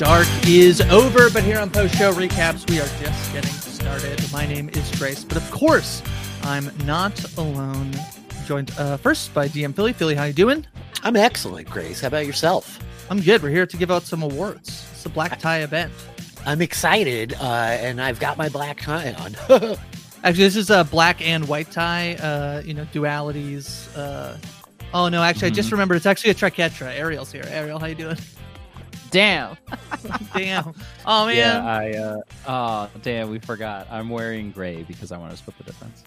Dark is over, but here on post show recaps, we are just getting started. My name is Grace, but of course, I'm not alone. Joined uh, first by DM Filly. Filly, how you doing? I'm excellent, Grace. How about yourself? I'm good. We're here to give out some awards. It's a black tie event. I'm excited, uh, and I've got my black tie on. Actually, this is a black and white tie. Uh, you know, dualities. Uh, oh no, actually, I just remembered. It's actually a triquetra. Ariel's here. Ariel, how you doing? Damn. Damn. Oh man. Yeah, I uh oh damn, we forgot. I'm wearing gray because I want to split the difference.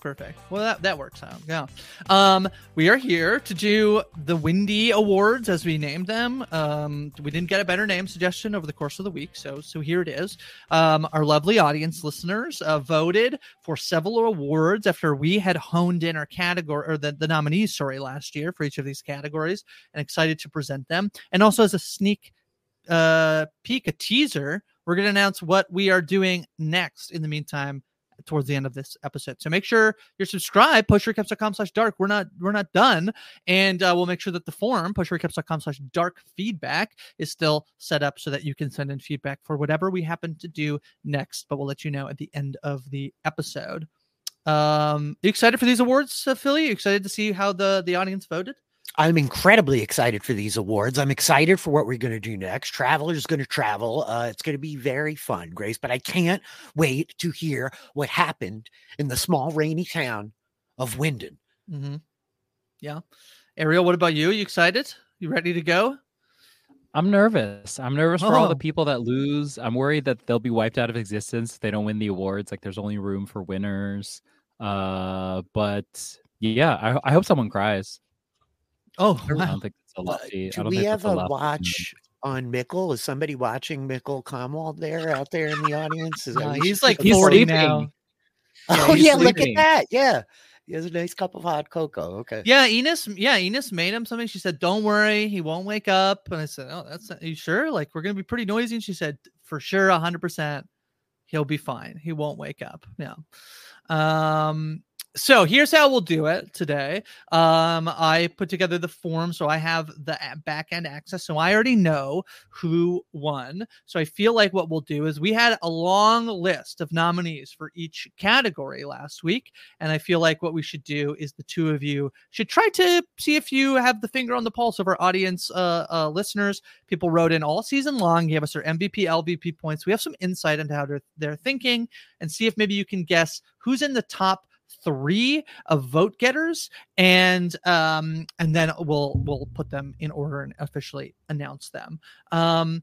Perfect. Well, that, that works out. Yeah. Um, we are here to do the Windy Awards as we named them. Um, we didn't get a better name suggestion over the course of the week, so so here it is. Um, our lovely audience listeners uh, voted for several awards after we had honed in our category or the, the nominees, sorry, last year for each of these categories, and excited to present them. And also as a sneak uh peek, a teaser, we're going to announce what we are doing next. In the meantime, towards the end of this episode. So make sure you're subscribed, postshowrecaps.com slash dark. We're not we're not done. And uh, we'll make sure that the forum, postshowrecaps.com slash dark feedback, is still set up so that you can send in feedback for whatever we happen to do next. But we'll let you know at the end of the episode. Um, you excited for these awards, uh, Filly? You excited to see how the the audience voted? I'm incredibly excited for these awards. I'm excited for what we're going to do next. Traveler's going to travel. Uh, it's going to be very fun, Grace, but I can't wait to hear what happened in the small, rainy town of Winden. Mm-hmm. Yeah. Ariel, what about you? you excited? You ready to go? I'm nervous. I'm nervous for all Oh. the people that lose. I'm worried that they'll be wiped out of existence if they don't win the awards. Like there's only room for winners. Uh, but yeah, I, I hope someone cries. Oh, I wow. don't think it's a Uh, lefty. I do don't we think have that's a watch on Mikkel? Is somebody watching Mikkel Kahnwald there out there in the audience? Is that Uh, he's should like put He's 40 sleeping. now. Oh he's yeah, look at that. Yeah. He has a nice cup of hot cocoa. Okay. Yeah, Ines. Yeah, Ines made him something. She said, "Don't worry, he won't wake up." And I said, "Oh, that's are you sure? Like we're gonna be pretty noisy." And she said, "For sure, hundred percent, he'll be fine. He won't wake up." Yeah. Um. So here's how we'll do it today. Um, I put together the form, so I have the back end access, so I already know who won. So I feel like what we'll do is we had a long list of nominees for each category last week, and I feel like what we should do is the two of you should try to see if you have the finger on the pulse of our audience uh, uh, listeners. People wrote in all season long, gave us their MVP, LVP points. We have some insight into how they're, they're thinking and see if maybe you can guess who's in the top three of vote getters and um and then we'll we'll put them in order and officially announce them um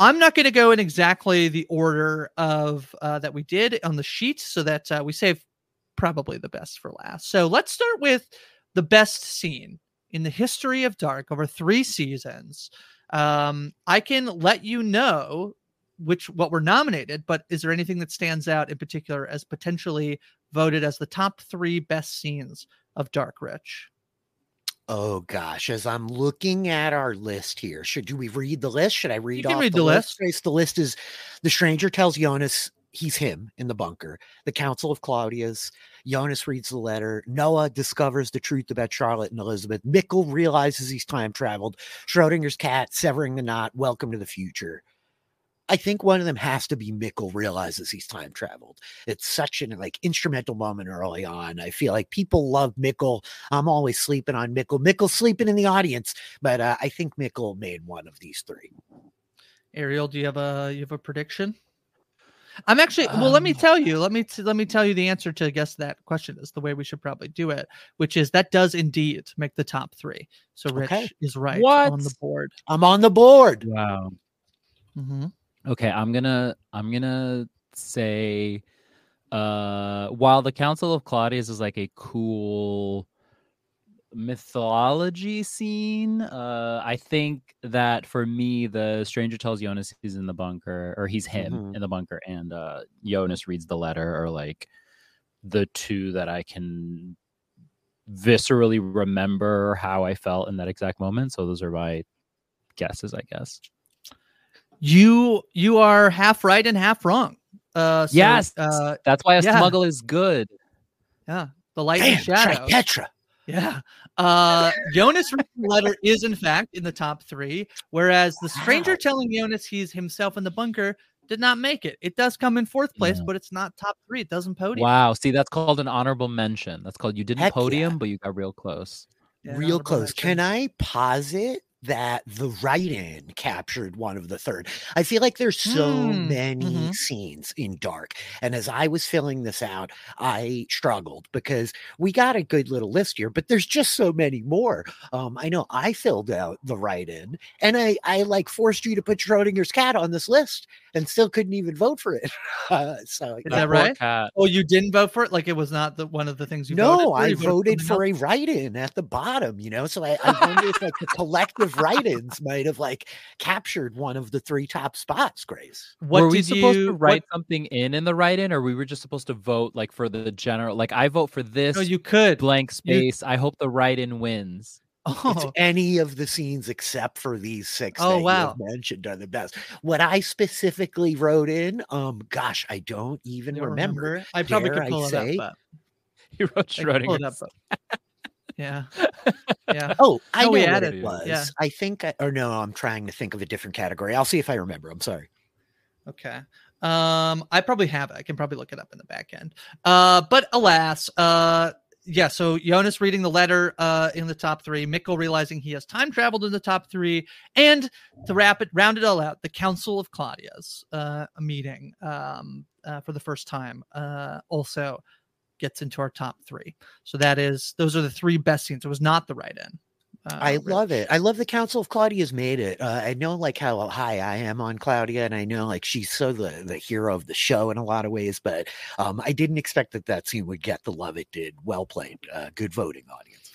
I'm not going to go in exactly the order of uh, that we did on the sheet, so that uh, we save probably the best for last. So let's start with the best scene in the history of Dark over three seasons. Um, I can let you know which what were nominated, but is there anything that stands out in particular as potentially voted as the top three best scenes of Dark Rich? Oh gosh, as I'm looking at our list here, should do we read the list? Should I read can off read the, the list? Grace, The list is the stranger tells Jonas he's him in the bunker. The Council of Claudias. Jonas reads the letter. Noah discovers the truth about Charlotte and Elizabeth. Mikkel realizes he's time traveled. Schrodinger's cat severing the knot. Welcome to the future. I think one of them has to be Mikkel realizes he's time traveled. It's such an like instrumental moment early on. I feel like people love Mikkel. I'm always sleeping on Mikkel. Mikkel sleeping in the audience, but uh, I think Mikkel made one of these three. Ariel, do you have a you have a prediction? I'm actually well. Let me Um, tell you. Let me t- let me tell you the answer to guess that question is the way we should probably do it, which is that does indeed make the top three. So Rich Okay. is right on the board. I'm on the board. Wow. hmm Okay, I'm gonna I'm gonna say uh while the Council of Claudias is like a cool mythology scene, uh I think that for me the stranger tells Jonas he's in the bunker or he's him Mhm. in the bunker and uh Jonas reads the letter or like the two that I can viscerally remember how I felt in that exact moment. So those are my guesses, I guess. You you are half right and half wrong. Uh, so, yes, Uh, that's why a yeah. smuggle is good. yeah. The light and Damn, shadow. Petra. Yeah. Uh Jonas reading letter is in fact in the top three, whereas the stranger Wow. telling Jonas he's himself in the bunker did not make it. It does come in fourth place, Yeah. but it's not top three. It doesn't podium. Wow. See, that's called an honorable mention. That's called you didn't Heck yeah. podium, but you got real close. Yeah, Real honorable close. Can I pause posit that the write-in captured one of the third? I feel like there's so Hmm, many mhm. scenes in Dark, and as I was filling this out, I struggled because we got a good little list here, but there's just so many more. Um, I know I filled out the write-in, and I I like forced you to put Schrodinger's cat on this list, and still couldn't even vote for it. Uh, so Is That that right? cat. Oh, you didn't vote for it? Like it was not the one of the things you no, voted for? I You voted something for else? a write-in at the bottom, you know. So I, I wonder if like the collective write-ins might have like captured one of the three top spots, Grace. What were we did supposed you to what- write something in in the write-in, or we were just supposed to vote like for the general? Like I vote for this No, you could. blank you- space. I hope the write-in wins. It's Oh, any of the scenes except for these six Oh, that you wow. have mentioned are the best. What I specifically wrote in, um, gosh, I don't even you don't remember. I probably Dare could I pull it up, say? but He wrote I could pull it Schrodinger. Yeah. Yeah. Oh, I No, know what it was. yeah. I think, I, or no, I'm trying to think of a different category. I'll see if I remember. I'm sorry. Okay. Um, I probably have it. I can probably look it up in the back end. Uh, but alas, uh, yeah. So Jonas reading the letter uh in the top three, Mikkel realizing he has time traveled in the top three, and to wrap it, round it all out, the Council of Claudia's uh meeting um uh, for the first time uh also gets into our top three. So that is those are the three best scenes. It was not the write-in. Uh, I Rich. love it. I love the Council of Claudia's made it. Uh, I know like how high I am on Claudia, and I know like she's so the the hero of the show in a lot of ways. But um, I didn't expect that that scene would get the love it did. Well played. Uh, good voting, audience.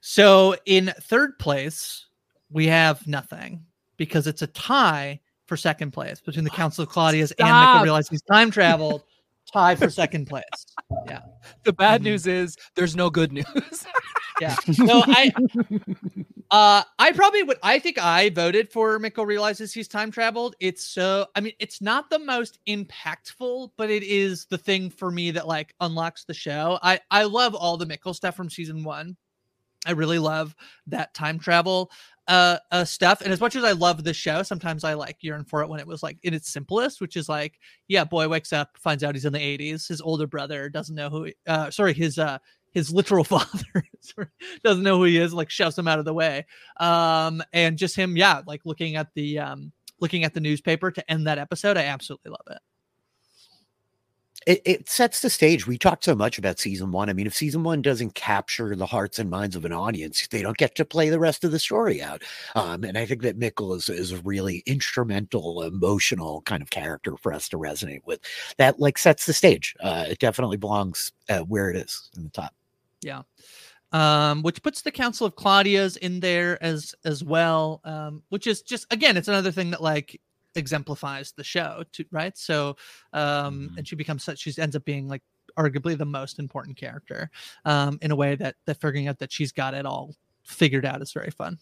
So in third place, we have nothing because it's a tie for second place between the Council of Claudias and Mikkel Stop. realized he's time traveled. Tie for second place. Yeah. The bad Mhm. news is there's no good news. Yeah. No, I uh I probably would I think I voted for Mikkel realizes he's time traveled. It's so I mean it's not the most impactful, but it is the thing for me that like unlocks the show. I I love all the Mikkel stuff from season 1. I really love that time travel uh, uh stuff and as much as I love the show, sometimes I like yearn for it when it was like in its simplest, which is like yeah, boy wakes up, finds out he's in the 80s. His older brother doesn't know who he, uh sorry, his uh his literal father doesn't know who he is, like shoves him out of the way. Um, and just him, yeah, like looking at the um looking at the newspaper to end that episode. I absolutely love it. It, it sets the stage. We talked so much about season one. I mean, if season one doesn't capture the hearts and minds of an audience, they don't get to play the rest of the story out. Um, and I think that Mikkel is, is a really instrumental, emotional kind of character for us to resonate with. That like sets the stage. Uh, it definitely belongs uh, where it is in the top. Yeah. Um, which puts the Council of Claudia's in there as as well. Um, which is just again, it's another thing that like exemplifies the show, to, right? So, um, Mhm. and she becomes such. She ends up being like arguably the most important character, um, in a way that that figuring out that she's got it all figured out is very fun.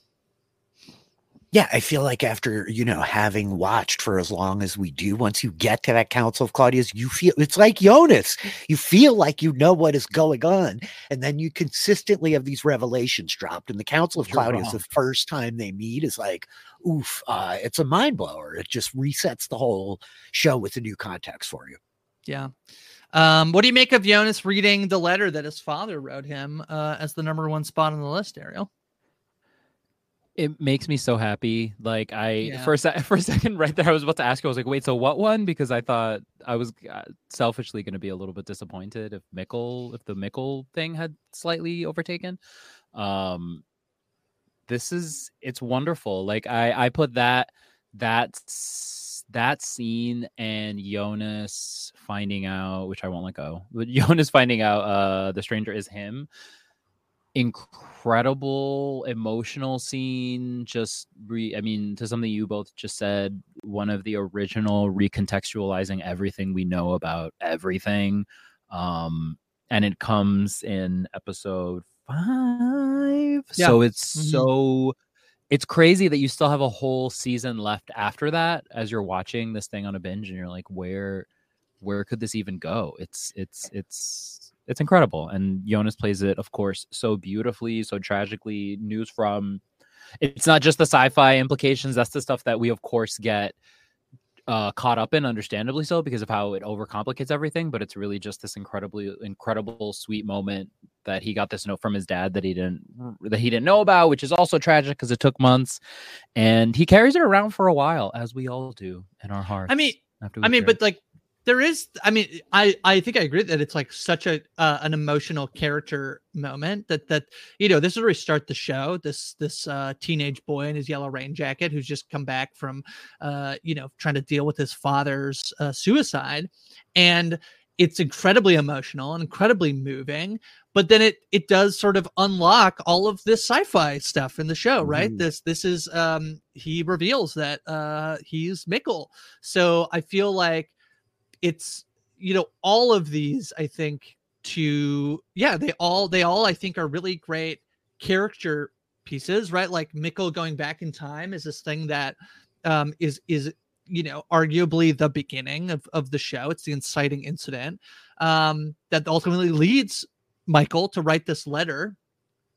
Yeah, I feel like after, you know, having watched for as long as we do, once you get to that Council of Claudius, you feel it's like Jonas. You feel like you know what is going on. And then you consistently have these revelations dropped. And the Council of You're Claudius, wrong. the first time they meet, is like, oof, uh, it's a mind blower. It just resets the whole show with a new context for you. Yeah. Um, what do you make of Jonas reading the letter that his father wrote him uh, as the number one spot on the list, Ariel? It makes me so happy. Like I Yeah. for a sec- for a second right there, I was about to ask you. I was like, wait, so what one? Because I thought I was uh, selfishly going to be a little bit disappointed if Mikkel, if the Mikkel thing had slightly overtaken. Um, this is it's wonderful. Like I I put that that s- that scene and Jonas finding out, which I won't let go, but Jonas finding out uh the stranger is him incredible emotional scene just re i mean to something you both just said one of the original recontextualizing everything we know about everything um and it comes in episode five yeah. so it's Mhm. so it's crazy that you still have a whole season left after that as you're watching this thing on a binge and you're like where where could this even go it's it's it's it's incredible and jonas plays it of course so beautifully so tragically news from it's not just the sci-fi implications that's the stuff that we of course get uh caught up in understandably so because of how it overcomplicates everything but it's really just this incredibly incredible sweet moment that he got this note from his dad that he didn't that he didn't know about which is also tragic because it took months and he carries it around for a while as we all do in our hearts I mean, after I mean, but like there is I mean, I I think I agree that it's like such a uh, an emotional character moment that that you know, this is where we start the show. This this uh teenage boy in his yellow rain jacket who's just come back from uh you know, trying to deal with his father's uh, suicide and it's incredibly emotional and incredibly moving but then it it does sort of unlock all of this sci-fi stuff in the show right Mhm. this this is um he reveals that uh he's mikkel so i feel like it's you know all of these i think to yeah they all they all i think are really great character pieces right? Like mikkel going back in time is this thing that um is is you know arguably the beginning of, of the show. It's the inciting incident um that ultimately leads michael to write this letter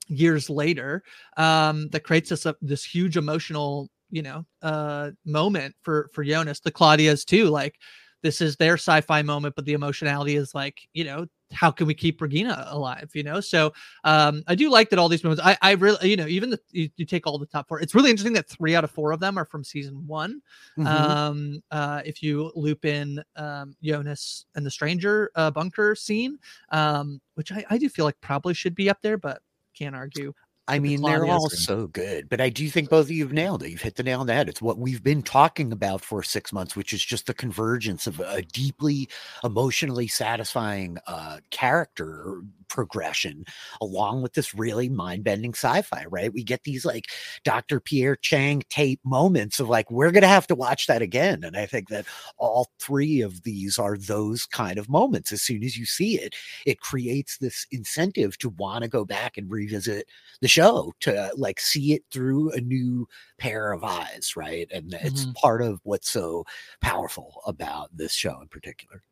years later um that creates this uh, this huge emotional you know uh moment for for jonas the claudias too like this is their sci-fi moment but the emotionality is like you know how can we keep regina alive you know? So um i do like that all these moments i i really you know even the you, you take all the top four it's really interesting that three out of four of them are from season one. Mhm. um uh if you loop in um jonas and the stranger uh bunker scene um which i i do feel like probably should be up there but can't argue I the mean, they're all so good, but I do think both of you have nailed it. You've hit the nail on the head. It's what we've been talking about for six months, which is just the convergence of a deeply emotionally satisfying uh, character progression, along with this really mind bending sci fi, right? We get these like Dr. Pierre Chang tape moments of like, we're going to have to watch that again. And I think that all three of these are those kind of moments. As soon as you see it, it creates this incentive to want to go back and revisit the show to like see it through a new pair of eyes, right? And it's mm-hmm. part of what's so powerful about this show in particular.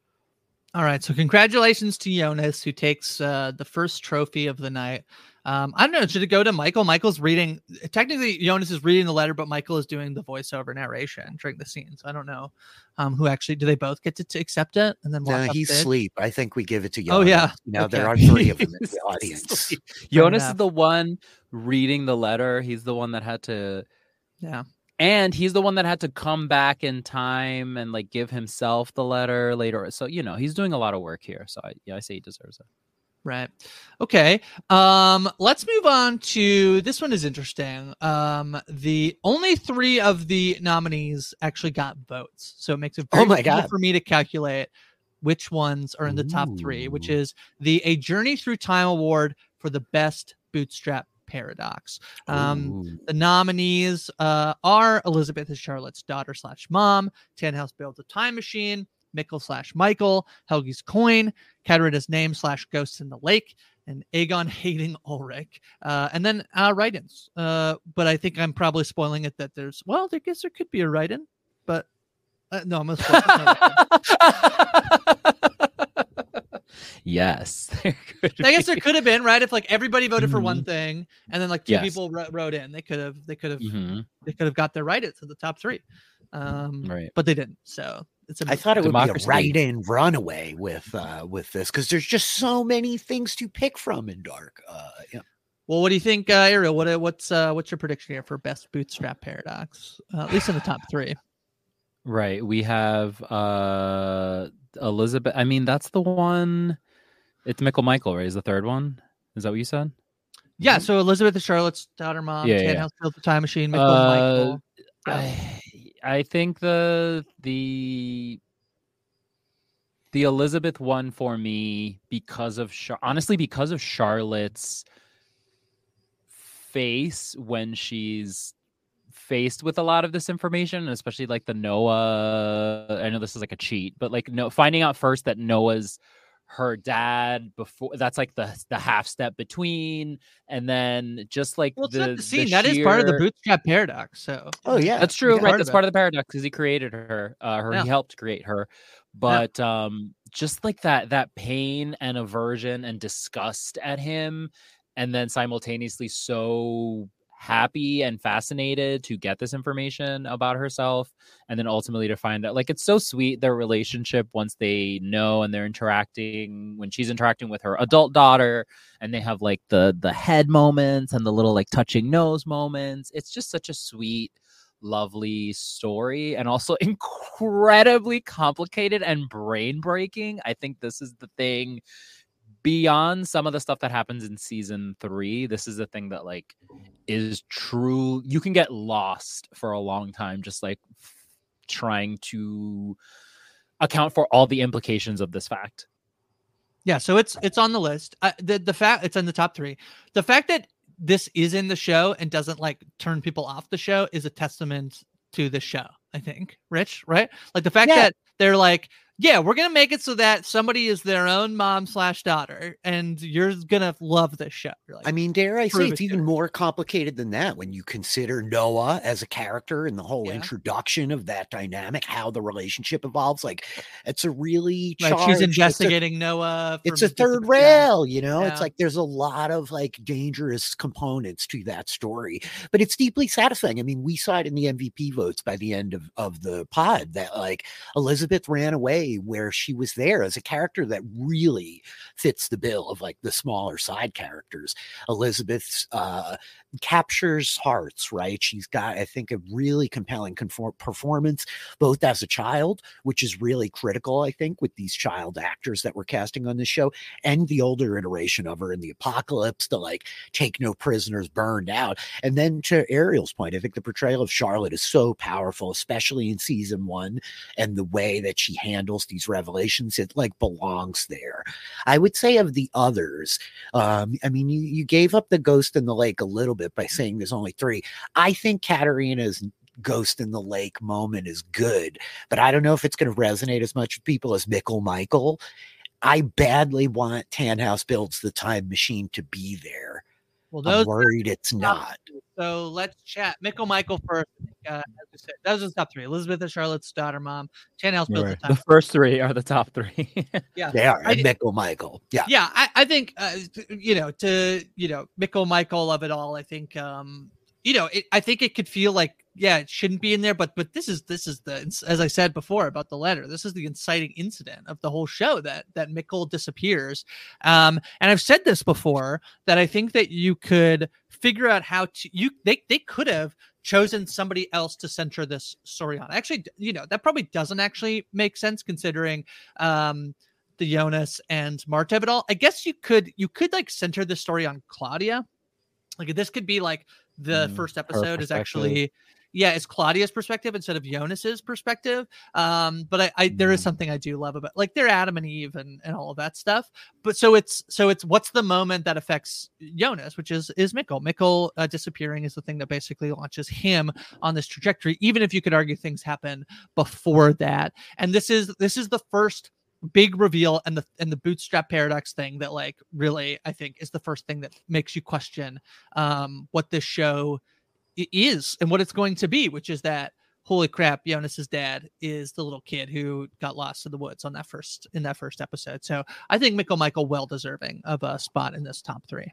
All right. So congratulations to Jonas, who takes uh, the first trophy of the night. Um, I don't know. Should it go to Michael? Michael's reading. Technically, Jonas is reading the letter, but Michael is doing the voiceover narration during the scene. So I don't know um, who actually. Do they both get to, to accept it and then walk No, up he's stage? asleep. I think we give it to Jonas. Oh, yeah. Now there are three of them in the audience. Jonas is the one reading the letter. He's the one that had to, Yeah. And he's the one that had to come back in time and like give himself the letter later. So you know he's doing a lot of work here. So I, yeah, I say he deserves it. Right. Okay. Um, let's move on to this one is interesting. Um, the only three of the nominees actually got votes. So it makes it Oh very my difficult God. for me to calculate which ones are in the top three, which is the A Journey Through Time Award for the best bootstrap paradox. Um, the nominees uh, are Elizabeth is Charlotte's daughter slash mom, Tannhaus builds a time machine, Mikkel slash Michael, Helge's coin, Katarina's name slash ghosts in the lake, and Egon hating Ulrich, uh, and then uh, write-ins. Uh, but I think I'm probably spoiling it that there's well, I guess there could be a write-in, but uh, no, I'm gonna spoil. yes, I guess there could have been right if like everybody voted for one Mhm. thing and then like two Yes. people wrote, wrote in. They could have they could have Mhm, they could have got their write-ins to the top three, um, right. but they didn't. So it's a I thought it would be a right-in runaway with uh with this because there's just so many things to pick from in Dark. Uh, yeah. Well, what do you think, uh, Ariel? What uh, what's uh, what's your prediction here for best bootstrap paradox? Uh, at least in the top three. Right. We have uh Elizabeth. I mean, that's the one. It's Michael Michael, right? Is the third one? Is that what you said? Yeah. So Elizabeth is Charlotte's daughter, mom. Yeah. built the time machine. Michael, Uh, Michael. I I think the the the Elizabeth one for me because of Char- honestly because of Charlotte's face when she's faced with a lot of this information, especially like the Noah. I know this is like a cheat, but like no finding out first that Noah's her dad before that's like the the half step between and then just like Well, it's the, not the the scene. That is part of the bootstrap paradox. So Oh yeah, that's true, yeah. right? part That's of part of the paradox because he created her, uh, her Yeah. he helped create her. But um, just like that, that pain and aversion and disgust at him, and then simultaneously so happy and fascinated to get this information about herself, and then ultimately to find out, like it's so sweet their relationship once they know and they're interacting when she's interacting with her adult daughter, and they have like the the head moments and the little like touching nose moments. It's just such a sweet lovely story and also incredibly complicated and brain breaking. I think this is the thing beyond some of the stuff that happens in season 3. This is the thing that like is true. You can get lost for a long time just like trying to account for all the implications of this fact. yeah, so it's it's on the list. Uh, the the fact it's in the top three. The fact that this is in the show and doesn't like turn people off the show is a testament to the show. I think, Rich, right? Like the fact Yeah. that they're like, yeah, we're gonna make it so that somebody is their own mom slash daughter, and you're gonna love this show. Like, I mean, dare I say it's it even her. more complicated than that when you consider Noah as a character and the whole Yeah. introduction of that dynamic, how the relationship evolves. Like, it's a really charged, she's it's a- investigating Noah. It's a third rail, you know. Yeah. It's like there's a lot of like dangerous components to that story, but it's deeply satisfying. I mean, we saw it in the MVP votes by the end of, of the pod that like Elizabeth ran away where she was there as a character that really fits the bill of like the smaller side characters. Elizabeth's uh, captures hearts, right? She's got, I think, a really compelling conform- performance, both as a child, which is really critical, I think, with these child actors that we're casting on this show, and the older iteration of her in the apocalypse to like take no prisoners, burned out. And then to Ariel's point, I think the portrayal of Charlotte is so powerful, especially in season one, and the way that she handles these revelations, it like belongs there. I would say of the others, um, I mean, you, you gave up the ghost in the lake a little bit by saying there's only three. I think Katarina's ghost in the lake moment is good, but I don't know if it's going to resonate as much with people as Mikkel Michael. I badly want Tannhaus builds the time machine to be there. Well, I'm worried it's not. So let's chat. Michael Michael first. Uh, as said, those are the top three. Elizabeth is Charlotte's daughter, mom. Tannhaus built Right. the The first three are the top three. Yeah. They are. I And did- Mikkel Michael. Yeah. yeah I, I think uh, you know to you know Michael Michael of it all I think um you know it, I think it could feel like yeah it shouldn't be in there but but this is this is the as I said before about the letter this is the inciting incident of the whole show that that Mikkel disappears um and I've said this before that I think that you could figure out how to you they they could have chosen somebody else to center this story on actually you know that probably doesn't actually make sense considering um the Jonas and Martha of it all. I guess you could you could like center the story on Claudia. Like this could be like the Mm, first episode is actually yeah, it's Claudia's perspective instead of Jonas's perspective. Um, but I, I there is Mm. something I do love about like they're Adam and Eve and, and all of that stuff. But so it's so it's what's the moment that affects Jonas, which is is Mikkel. Mikkel uh, disappearing is the thing that basically launches him on this trajectory. Even if you could argue things happen before that, and this is this is the first big reveal and the and the bootstrap paradox thing that like really I think is the first thing that makes you question um what this show is and what it's going to be, which is that holy crap, Jonas's dad is the little kid who got lost in the woods on that first in that first episode. So I think Michael Michael well deserving of a spot in this top three.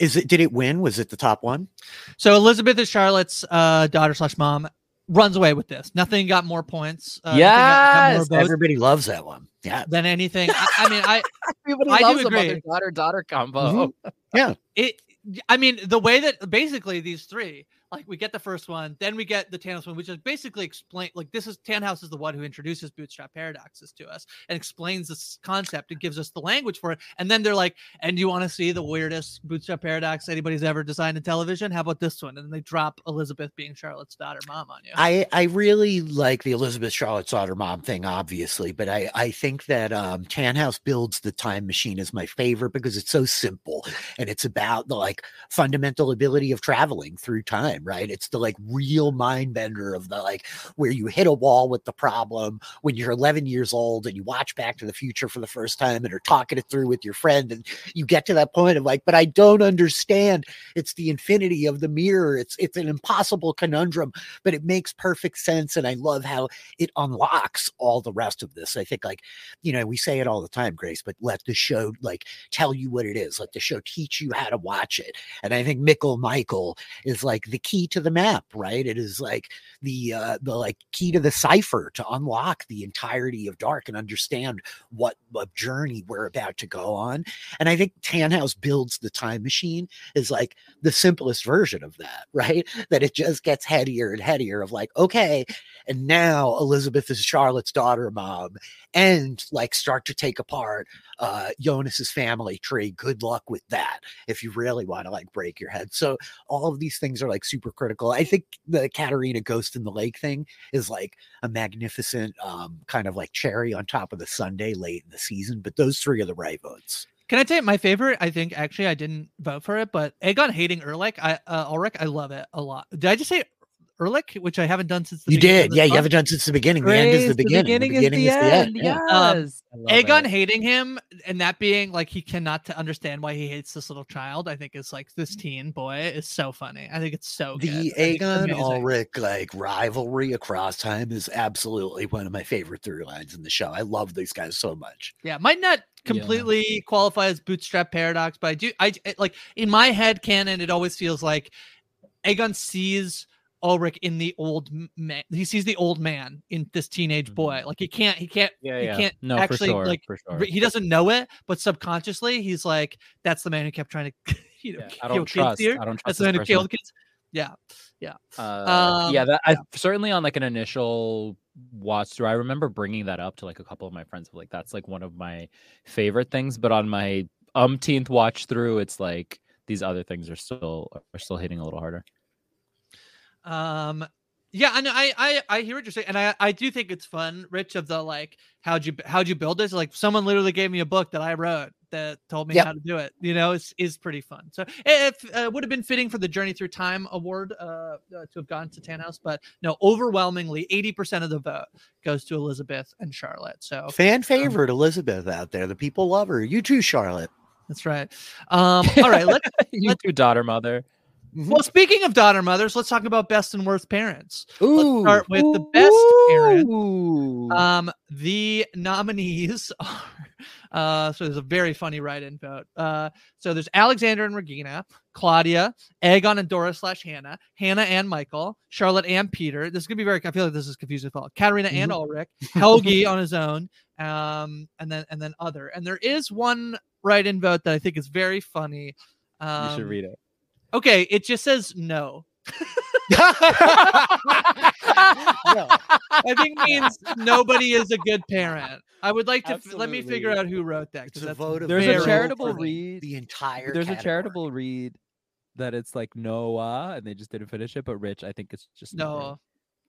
Is it? Did it win? Was it the top one? So Elizabeth is Charlotte's uh, daughter slash mom. Runs away with this. Nothing got more points. Uh, nothing got- got more Everybody loves that one. Yeah. than anything. I, I mean, I Everybody I do loves a agree. mother daughter daughter combo. Yeah. It. I mean, the way that basically these three, like we get the first one, then we get the Tannhaus one, which is basically explain like this is Tannhaus is the one who introduces bootstrap paradoxes to us and explains this concept and gives us the language for it. And then they're like, and you want to see the weirdest bootstrap paradox anybody's ever designed in television? How about this one? And then they drop Elizabeth being Charlotte's daughter mom on you. I, I really like the Elizabeth Charlotte's daughter mom thing, obviously, but I, I think that um, Tannhaus builds the time machine is my favorite because it's so simple and it's about the like fundamental ability of traveling through time, right? It's the like real mind bender of the like where you hit a wall with the problem when you're 11 years old and you watch Back to the Future for the first time and are talking it through with your friend and you get to that point of like, but I don't understand. It's the infinity of the mirror. It's it's an impossible conundrum, but it makes perfect sense. And I love how it unlocks all the rest of this. I think like, you know, we say it all the time, Grace, but let the show like tell you what it is. Let the show teach you how to watch it. And I think Mikkel Michael is like the key to the map, right? It is like the uh the like key to the cipher to unlock the entirety of dark and understand what, what journey we're about to go on. And I think Tannhaus builds the time machine is like the simplest version of that, right? That it just gets headier and headier of like, okay, and now Elizabeth is Charlotte's daughter mom, and like start to take apart uh Jonas's family tree. Good luck with that if you really want to like break your head. So all of these things are like super critical. I think the Katarina Ghost in the Lake thing is like a magnificent um kind of like cherry on top of the Sunday late in the season, but those three are the right votes. Can I tell you my favorite? I think actually I didn't vote for it, but Egon hating Erlich, I uh, Ulrich, I love it a lot. Did I just say Erlich, which I haven't done since the You beginning did, yeah. You haven't done since the beginning. The end is Grace, the beginning. The beginning is the end. Yeah. Um, Yes. I love Egon it. hating him and that being like he cannot to understand why he hates this little child. I think is like this teen boy is so funny. I think it's so The good. I think it's Egon amazing. Ulrich like rivalry across time is absolutely one of my favorite through lines in the show. I love these guys so much. Yeah, might not completely qualify as bootstrap paradox, but I do. I it- like in my head canon. It always feels like Egon sees Ulrich in the old man. He sees the old man in this teenage boy. Like he can't. He can't. Yeah, he yeah. can't no, actually for sure, like. sure. He doesn't know it, but subconsciously he's like, "That's the man who kept trying to, you know, Yeah, I kill don't kids trust. here. I don't That's the man who person. killed kids." Yeah, Uh, yeah, Um, that I certainly on like an initial watch through. I remember bringing that up to like a couple of my friends. Like that's like one of my favorite things. But on my umpteenth watch through, it's like these other things are still are still hitting a little harder. Um, yeah, I know. I, I I hear what you're saying, and I I do think it's fun, Rich. Of the like, how'd you how'd you build this? Like, someone literally gave me a book that I wrote that told me Yep. how to do it. You know, it's is pretty fun. So it, uh, would have been fitting for the Journey Through Time award uh, uh, to have gone to Tannhaus, but no, overwhelmingly, eighty percent of the vote goes to Elizabeth and Charlotte. So Fan favorite Elizabeth out there. The people love her. You too, Charlotte. that's right. Um, all right, let's. you Let's- two daughter mother. Well, speaking of daughter mothers, let's talk about best and worst parents. Ooh, Let's start with the best parent. Um, the nominees are uh, so there's a very funny write-in vote. Uh, so there's Alexander and Regina, Claudia, Egon and Dora slash Hannah, Hannah and Michael, Charlotte and Peter. This is gonna be very. I feel like this is confusing. As well. Katarina and Ulrich, Helge on his own, um, and then and then other. And there is one write-in vote that I think is very funny. Um, you should read it. Okay, it just says no. No. I think means nobody is a good parent. I would like to f- let me figure out who wrote that It's because a that's vote of There's a charitable read- The entire. There's a charitable read that it's like Noah, and they just didn't finish it. But Rich, I think it's just no,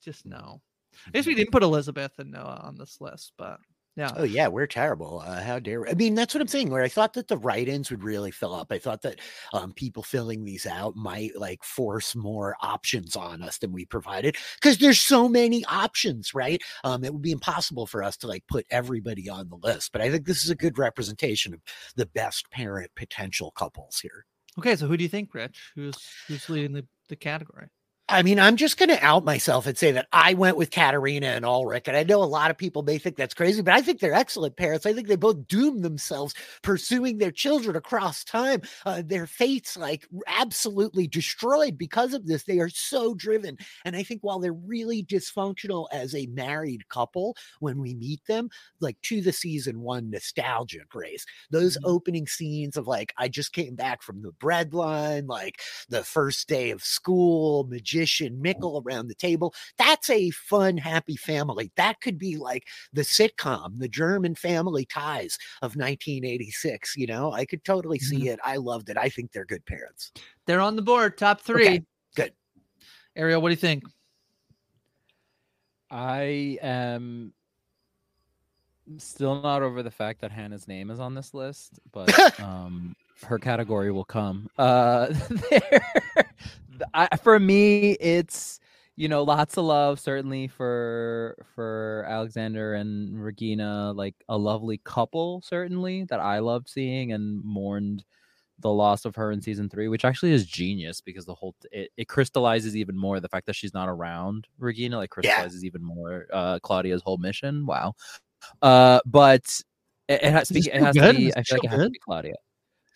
just no. I guess we mm-hmm. didn't put Elizabeth and Noah on this list, but Yeah. Oh yeah, we're terrible. Uh, how dare we? I mean, that's what I'm saying. Where I thought that the write-ins would really fill up. I thought that um, people filling these out might like force more options on us than we provided because there's so many options, right? Um, it would be impossible for us to like put everybody on the list. But I think this is a good representation of the best parent potential couples here. Okay, so who do you think, Rich? Who's who's leading the, the category? I mean, I'm just going to out myself and say that I went with Katarina and Ulrich. And I know a lot of people may think that's crazy, but I think they're excellent parents. I think they both doomed themselves pursuing their children across time. Uh, their fates, like, absolutely destroyed because of this. They are so driven. And I think while they're really dysfunctional as a married couple, when we meet them, like to the season one nostalgia, Grace, those Mhm. opening scenes of like, I just came back from the breadline, like the first day of school, magician, Mikkel around the table. That's a fun, happy family. That could be like the sitcom, the German family ties of 1986. You know, I could totally see it. I loved it. I think they're good parents. They're on the board, top three. Okay, good. Ariel, what do you think? I am still not over the fact that Hannah's name is on this list, but um, her category will come. Uh, there, I, for me, it's you know lots of love certainly for for Alexander and Regina, like a lovely couple certainly that I loved seeing and mourned the loss of her in season three, which actually is genius because the whole it, it crystallizes even more the fact that she's not around Regina, like Yeah. crystallizes even more uh Claudia's whole mission. Wow. Uh but it, it has, Is this it has good? to be I feel like it has to be Claudia.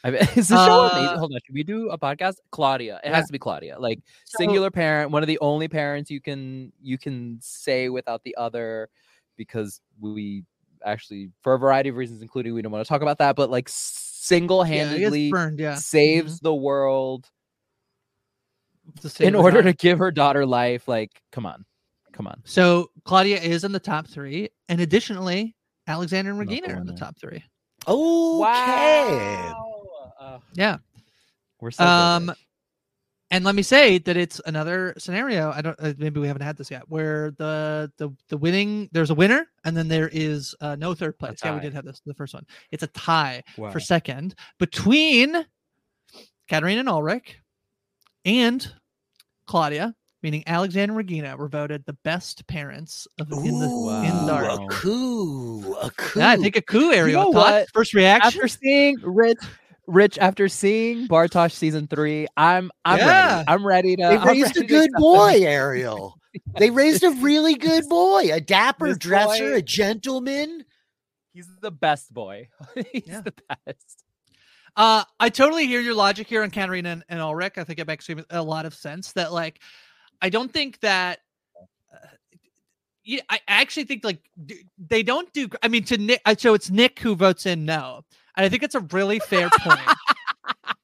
I mean, is the show amazing? Uh, Hold on, should we do a podcast? Claudia. It Yeah. has to be Claudia. Like So- singular parent, one of the only parents you can you can say without the other because we actually for a variety of reasons including we don't want to talk about that but like single-handedly gets burned. Yeah. saves the world To save in order daughter. to give her daughter life like come on come on So Claudia is in the top three, and additionally, Alexander and Regina are in the top three. Okay. Uh, Yeah. we're so Um, Rich. and let me say that it's another scenario. I don't. Uh, maybe we haven't had this yet, where the the the winning there's a winner, and then there is uh, no third place. Yeah, we did have this the first one. It's a tie Wow. for second between Katarina and Ulrich and Claudia, meaning Alexander and Regina were voted the best parents of in the in Ooh, Dark. a coup, a coup. Yeah, I think a coup area. know what? First reaction. after seeing Rich Rich after seeing Bartosz season three, I'm I'm Yeah. ready. I'm ready to they I'm raised a good boy, Ariel. They raised a really good boy, a dapper This dresser, boy- a gentleman. He's the best boy. He's Yeah. the best. Uh, I totally hear your logic here on Katarina and, and Ulrich. I think it makes a lot of sense that like, I don't think that. Uh, yeah, I actually think like they don't do. I mean, to Nick, uh, so it's Nick who votes in no, and I think it's a really fair point.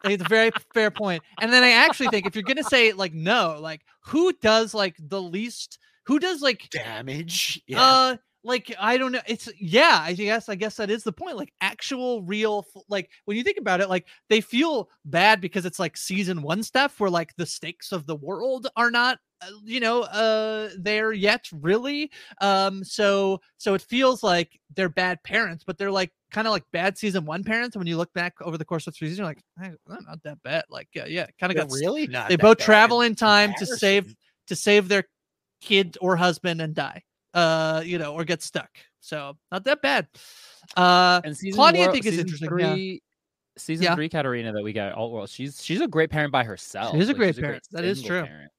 It's a very fair point. And then I actually think if you're gonna say like no, like who does like the least? Who does like Damage. Yeah. uh, like I don't know. It's yeah. I guess I guess that is the point. Like actual real. Like when you think about it, like they feel bad because it's like season one stuff where like the stakes of the world are not, uh, you know, uh, there yet really. Um, so so it feels like they're bad parents, but they're like kind of like bad season one parents. And when you look back over the course of three seasons, you're like, hey, not that bad. Like yeah, yeah, kind of got really not. they both bad travel in time to save to save their kid or husband and die uh you know or get stuck so not that bad uh And season Claudia, I wor- think, is season interesting, yeah. Three, Season Yeah. three, Katarina that we got. Oh well, she's she's a great parent by herself. She is a Like, great she's parent. That is true. parent.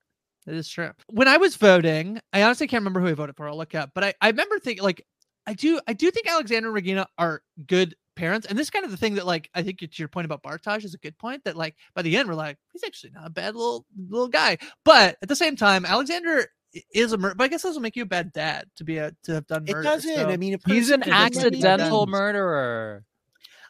That is true. When I was voting, I honestly can't remember who I voted for. I'll look up. But I, I remember thinking like I do I do think Alexander and Regina are good parents. And this is kind of the thing that like I think to your point about Bartosz is a good point that like by the end we're like, he's actually not a bad little little guy. But at the same time, Alexander is a murder, but I guess that doesn't make you a bad dad to be a to have done murder. It murder. doesn't. so- I mean, a He's an could look at me and accidental murderer.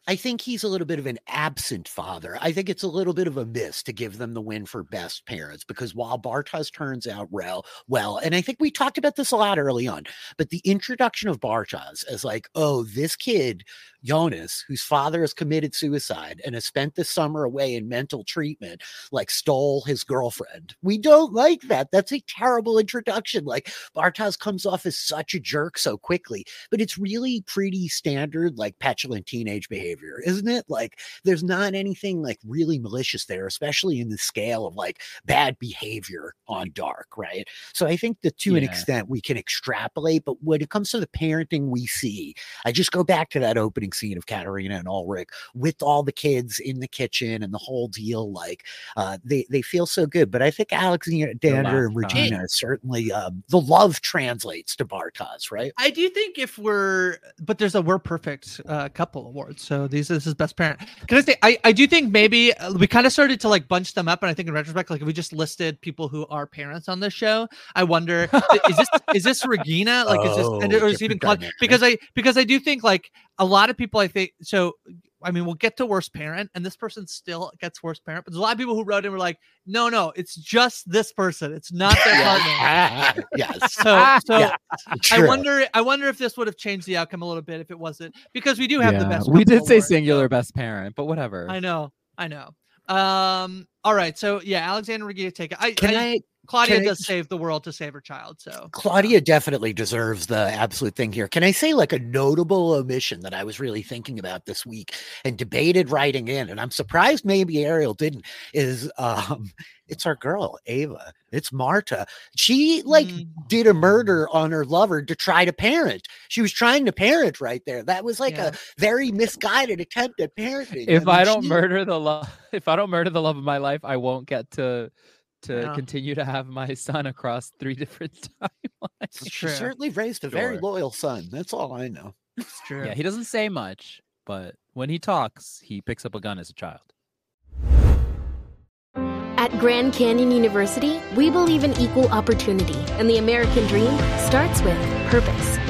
I think he's a little bit of an absent father. I think it's a little bit of a miss to give them the win for best parents because while Bartosz turns out well, well, and I think we talked about this a lot early on, but the introduction of Bartosz as like, oh, this kid, Jonas, whose father has committed suicide and has spent the summer away in mental treatment, like stole his girlfriend. We don't like that. That's a terrible introduction. Like Bartosz comes off as such a jerk so quickly, but it's really pretty standard, like petulant teenage behavior behavior, isn't it? Like there's not anything like really malicious there, especially in the scale of like bad behavior on dark, right? So I think that to yeah. an extent we can extrapolate, but when it comes to the parenting we see, I just go back to that opening scene of Katerina and Ulrich with all the kids in the kitchen and the whole deal. Like uh, they they feel so good, but I think Alexander and Regina certainly um, the love translates to Bartosz, right? I do think if we're, but there's a we're perfect uh, couple award, so these this is best parent. Can I say I, I do think maybe uh, we kind of started to like bunch them up, and I think in retrospect, like if we just listed people who are parents on this show, I wonder is this is this Regina like oh, is this and, or is even? Because I because I do think like a lot of people I think so I mean, we'll get to worst parent, and this person still gets worst parent. But there's a lot of people who wrote in were like, "No, no, it's just this person. It's not their partner." yes. So, so yeah, I wonder. I wonder if this would have changed the outcome a little bit if it wasn't because we do have yeah, the best. We did say singular so. best parent, but whatever. I know. I know. Um. All right. So yeah, Alexander Regina take it. I can I, I Claudia does save the world to save her child. So Claudia definitely deserves the absolute thing here. Can I say like a notable omission that I was really thinking about this week and debated writing in, and I'm surprised maybe Ariel didn't, is um it's our girl, Eva. It's Martha. She like mm. did a murder on her lover to try to parent. She was trying to parent right there. That was like yeah. a very misguided attempt at parenting. If I, mean, I don't she... murder the love, if I don't murder the love of my life, I won't get to to yeah. continue to have my son across three different timelines. She certainly raised a sure. very loyal son. That's all I know. It's true. Yeah, he doesn't say much, but when he talks, he picks up a gun as a child. At Grand Canyon University, we believe in equal opportunity, and the American dream starts with purpose.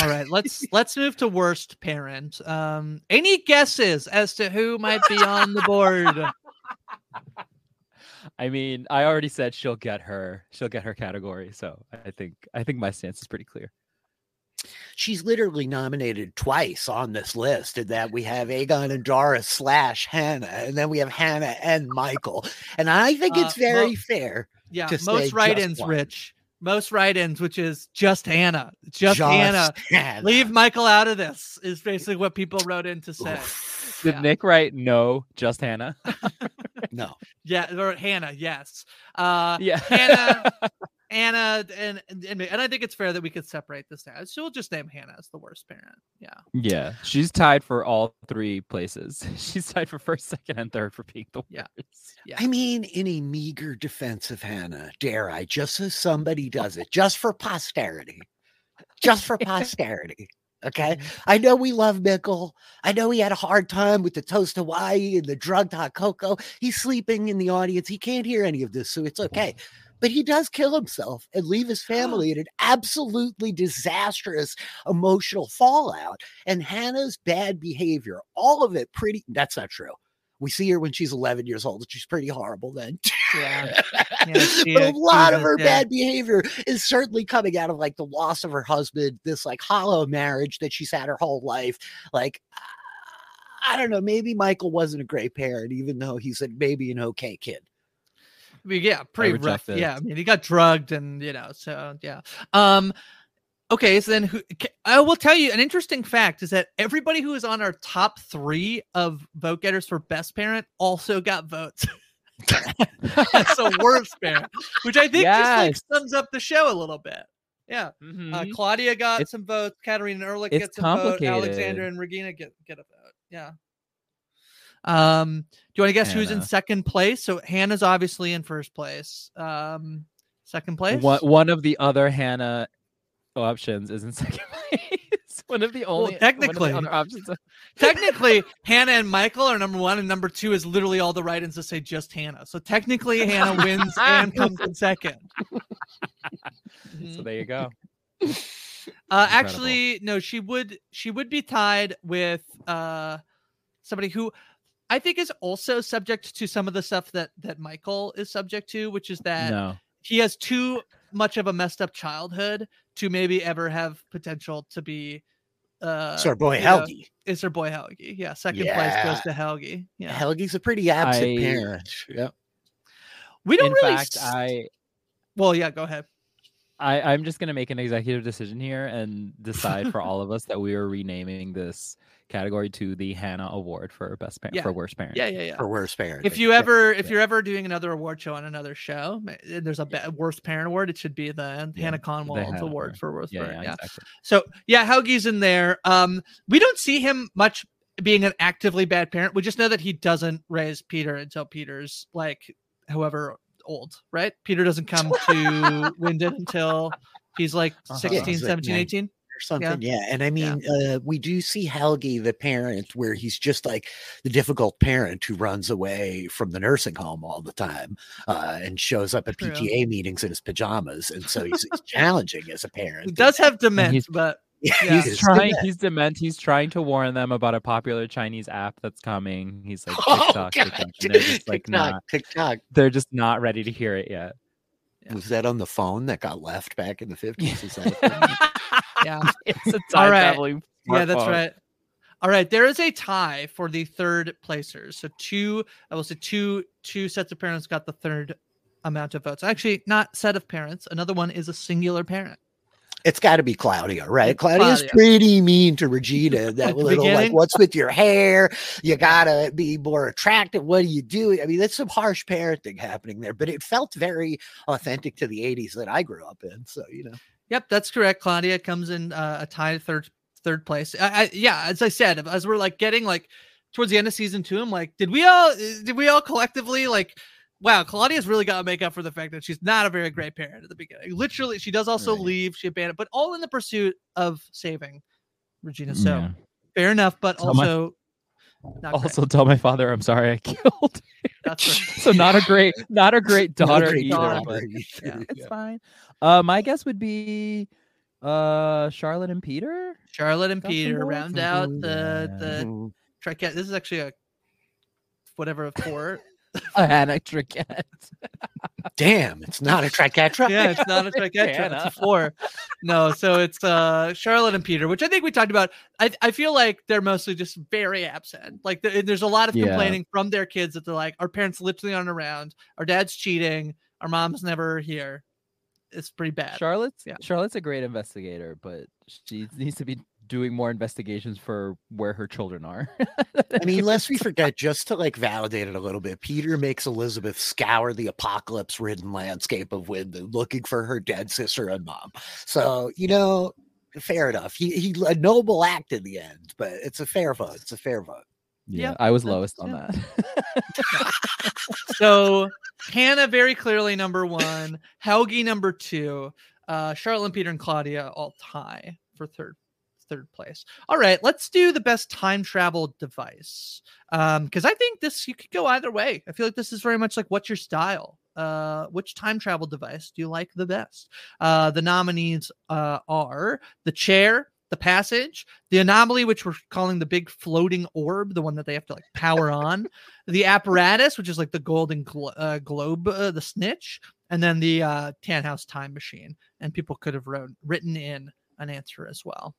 All right, let's let's move to worst parent. Um, any guesses as to who might be on the board? I mean, I already said she'll get her she'll get her category, so I think I think my stance is pretty clear. She's literally nominated twice on this list, and that we have Egon and Doris slash Hannah, and then we have Hannah and Michael. And I think it's uh, very uh, fair. Yeah, most write-ins, Rich most write-ins, which is just Hannah, just, just Hannah. Hannah. Leave Michael out of this. Is basically what people wrote in to say. Did yeah. Nick write no, just Hannah? no. Yeah, or Hannah. Yes. Uh, yeah. Hannah. Anna and, and and I think it's fair that we could separate this now. She'll just name Hannah as the worst parent. Yeah. Yeah. She's tied for all three places. She's tied for first, second, and third for being the worst. Yeah. yeah. I mean, in a meager defense of Hannah, dare I, just so somebody does it, just for posterity. Just for posterity. Okay. Mm-hmm. I know we love Mikkel. I know he had a hard time with the toast Hawaii and the drugged hot cocoa. He's sleeping in the audience. He can't hear any of this, so it's okay but he does kill himself and leave his family in an absolutely disastrous emotional fallout. And Hannah's bad behavior, all of it pretty, that's not true. We see her when she's 11 years old, she's pretty horrible then. Yeah. yeah she, but a lot of her bad behavior is certainly coming out of like the loss of her husband, this like hollow marriage that she's had her whole life. Like, I don't know, maybe Michael wasn't a great parent, even though he's a, maybe an okay kid. I mean, yeah, pretty rough. It. Yeah, I mean, he got drugged, and you know, so yeah. Um, okay, so then who, I will tell you an interesting fact is that everybody who is on our top three of vote getters for best parent also got votes. so worst parent, which I think yes. just like sums up the show a little bit. Yeah, uh, mm-hmm. uh, Claudia got it's, some votes. Katharina Ulrich gets a vote. Alexander and Regina get get a vote. Yeah. Um, do you want to guess who's in second place? So Hannah's obviously in first place. Um, second place. One, one of the other Hannah options is in second place. one of the only the technically. other options. Technically, Hannah and Michael are number one, and number two is literally all the write-ins that say just Hannah. So technically, Hannah wins and comes in second. So there you go. Uh, actually, no, she would she would be tied with uh somebody who I think is also subject to some of the stuff that that Michael is subject to, which is that No. he has too much of a messed up childhood to maybe ever have potential to be uh It's our boy you know, Helge. It's her boy Helge. Yeah, second place goes to Helge. Yeah. Helge's a pretty absent I- parent. Yeah. we don't In really fact, s- I Well, yeah, go ahead. I, I'm just gonna make an executive decision here and decide for all of us that we are renaming this category to the Hannah Award for best parent Yeah. for worst parent. Yeah, yeah, yeah. For worst parent. If you ever if you're ever doing another award show on another show, there's a be- worst parent award, it should be the Yeah, Hannah the Kahnwald's Hannah award Award. for worst yeah, parent. yeah, Yeah. exactly. So yeah, Helge's in there. Um, we don't see him much being an actively bad parent. We just know that he doesn't raise Peter until Peter's like however old, right? Peter doesn't come to Winden until he's like Uh-huh. 16, He's 17, nine. 18. or something. Yeah. And I Yeah. mean, uh, we do see Helge, the parent, where he's just like the difficult parent who runs away from the nursing home all the time uh, and shows up at True. PTA meetings in his pajamas. And so he's, he's challenging as a parent. He does have dement, he's- but Yeah, yeah. He's trying. He's dement. He's trying to warn them about a popular Chinese app that's coming. He's like Oh, TikTok, God. TikTok, they're just like TikTok, not. TikTok. They're just not ready to hear it yet. Yeah. Was that on the phone that got left back in the 50s? Is that yeah. It's a time right. traveling. Yeah, that's smartphone. right. All right, there is a tie for the third placers. So two, I will say two two sets of parents got the third amount of votes. Actually, not set of parents. Another one is a singular parent. It's got to be Claudia, right? Claudia's Claudia. pretty mean to Regina. That little like, what's with your hair? You gotta be more attractive. What do you do? I mean, that's some harsh parenting happening there, but it felt very authentic to the '80s that I grew up in. So you know, Yep, that's correct. Claudia comes in uh, a tie third third place. I, I, yeah, as I said, as we're like getting like towards the end of season two, I'm like, did we all did we all collectively like? Wow, Claudia's really got to make up for the fact that she's not a very great parent at the beginning. Literally, she does also Right. leave. She abandoned, but all in the pursuit of saving Regina. So Yeah. fair enough, but Tell my- also great. Also, tell my father I'm sorry I killed. That's right. so not a great, not a great Not a daughter great either. daughter. but Yeah. It's fine. Uh, my guess would be uh Charlotte and Peter. Charlotte and Got some Peter votes? round out the the Mhm. This is actually a whatever four. A Hannah Trickett. damn, it's not a triquetra. yeah, it's not a triquetra. It's a four. No, so it's uh Charlotte and Peter, which I think we talked about. I I feel like they're mostly just very absent. Like there- there's a lot of Yeah. complaining from their kids that they're like, our parents literally aren't around, our dad's cheating, our mom's never here. It's pretty bad. Charlotte's Yeah. Charlotte's a great investigator, but she needs to be doing more investigations for where her children are. I mean, lest we forget, just to like validate it a little bit, Peter makes Elizabeth scour the apocalypse ridden landscape of Winden looking for her dead sister and mom. So, you know, fair enough. He, he a noble act in the end, but it's a fair vote. It's a fair vote. Yeah, I was that's- lowest on yeah. that. so Hannah very clearly number one, Helge number two, uh, Charlotte and Peter and Claudia all tie for third third place. All right, let's do the best time travel device. Um, because I think this you could go either way. I feel like this is very much like what's your style? Uh, which time travel device do you like the best? Uh, the nominees uh are the chair, the passage, the anomaly, which we're calling the big floating orb, the one that they have to like power on, the apparatus, which is like the golden glo- uh, globe, uh, the snitch, and then the uh, Tannhaus time machine. And people could have wrote, written in an answer as well.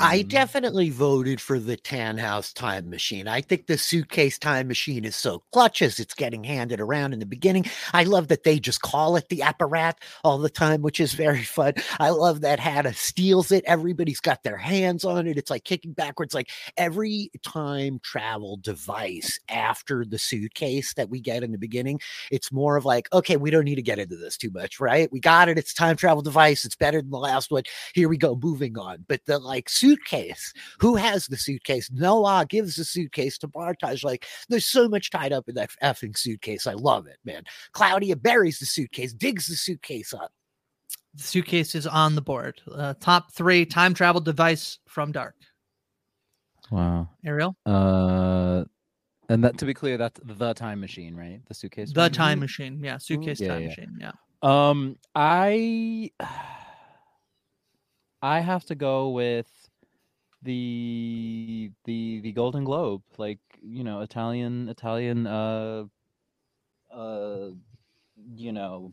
I Mhm. definitely voted for the Tannhaus time machine. I think the suitcase time machine is so clutch as it's getting handed around in the beginning. I love that they just call it the apparat all the time, which is very fun. I love that Hannah steals it. Everybody's got their hands on it. It's like kicking backwards. Like every time travel device after the suitcase that we get in the beginning, it's more of like, okay, we don't need to get into this too much, right? We got it. It's time travel device. It's better than the last one. Here we go, moving on. But the like like suitcase. Who has the suitcase? Noah gives the suitcase to Bartosz. Like there's so much tied up in that effing suitcase. I love it, man. Claudia buries the suitcase, digs the suitcase up. The suitcase is on the board. Uh, top three time travel device from Dark. Wow. Ariel, Uh, and that to be clear, that's the time machine, right? The suitcase. the one? time machine. Yeah, suitcase Yeah, time yeah. machine. Yeah. Um, I I have to go with the the the Golden Globe, like you know, Italian Italian uh uh you know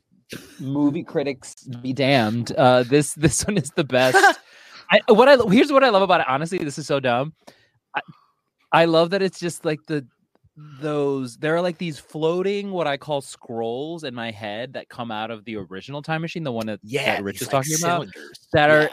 movie critics be damned. Uh, this this one is the best. I, what I here's what I love about it. Honestly, this is so dumb. I, I love that it's just like the those there are like these floating what I call scrolls in my head that come out of the original time machine, the one that, Yeah, that Rich is like, talking about, cylinders. that are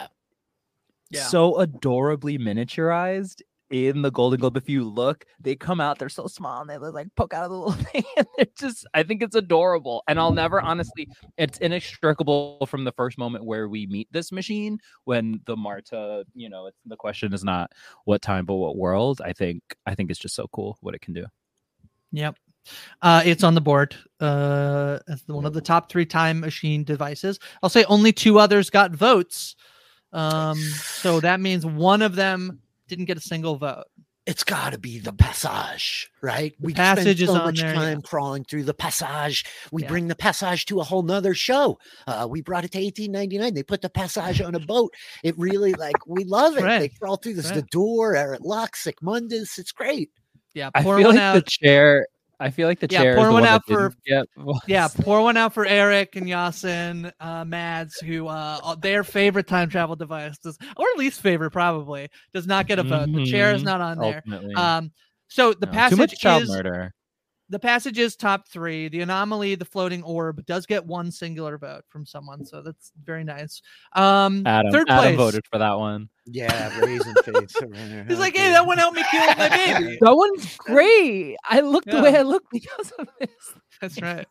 Yeah. So adorably miniaturized in the Golden Globe. If you look, they come out, they're so small and they look like poke out of the little thing. And they're just, I think it's adorable. And I'll never honestly, it's inextricable from the first moment where we meet this machine when the Martha, you know, it's the question is not what time, but what world. I think, I think it's just so cool what it can do. Yep. Uh, it's on the board uh, as one of the top three time machine devices. I'll say only two others got votes. Um, so that means one of them didn't get a single vote. It's got to be the passage, right? We Passage spend is so on much there, time yeah. crawling through the passage. We Yeah. bring the passage to a whole nother show. Uh, we brought it to 1899. They put the passage on a boat. It really like we love it. They crawl through this Right. the door, Erit Lux, Mundus. It's great. Yeah, I feel one like out. the chair, I feel like the Yeah, chair. pour one one out for- didn't yeah, pour one out for Eric and Yasin, uh, Mads, who uh, their favorite time travel device does, or least favorite probably, does not get a vote. The chair is Mhm. not on there. Ultimately. Um, so the No, passage too much child is murder. The passage is top three. The anomaly, the floating orb, does get one singular vote from someone, so that's very nice. Um, Adam, third place. Adam voted for that one. Yeah, raisin face. He's like, hey, that one helped me kill my baby. That one's great. I look the way I look because of this. That's right.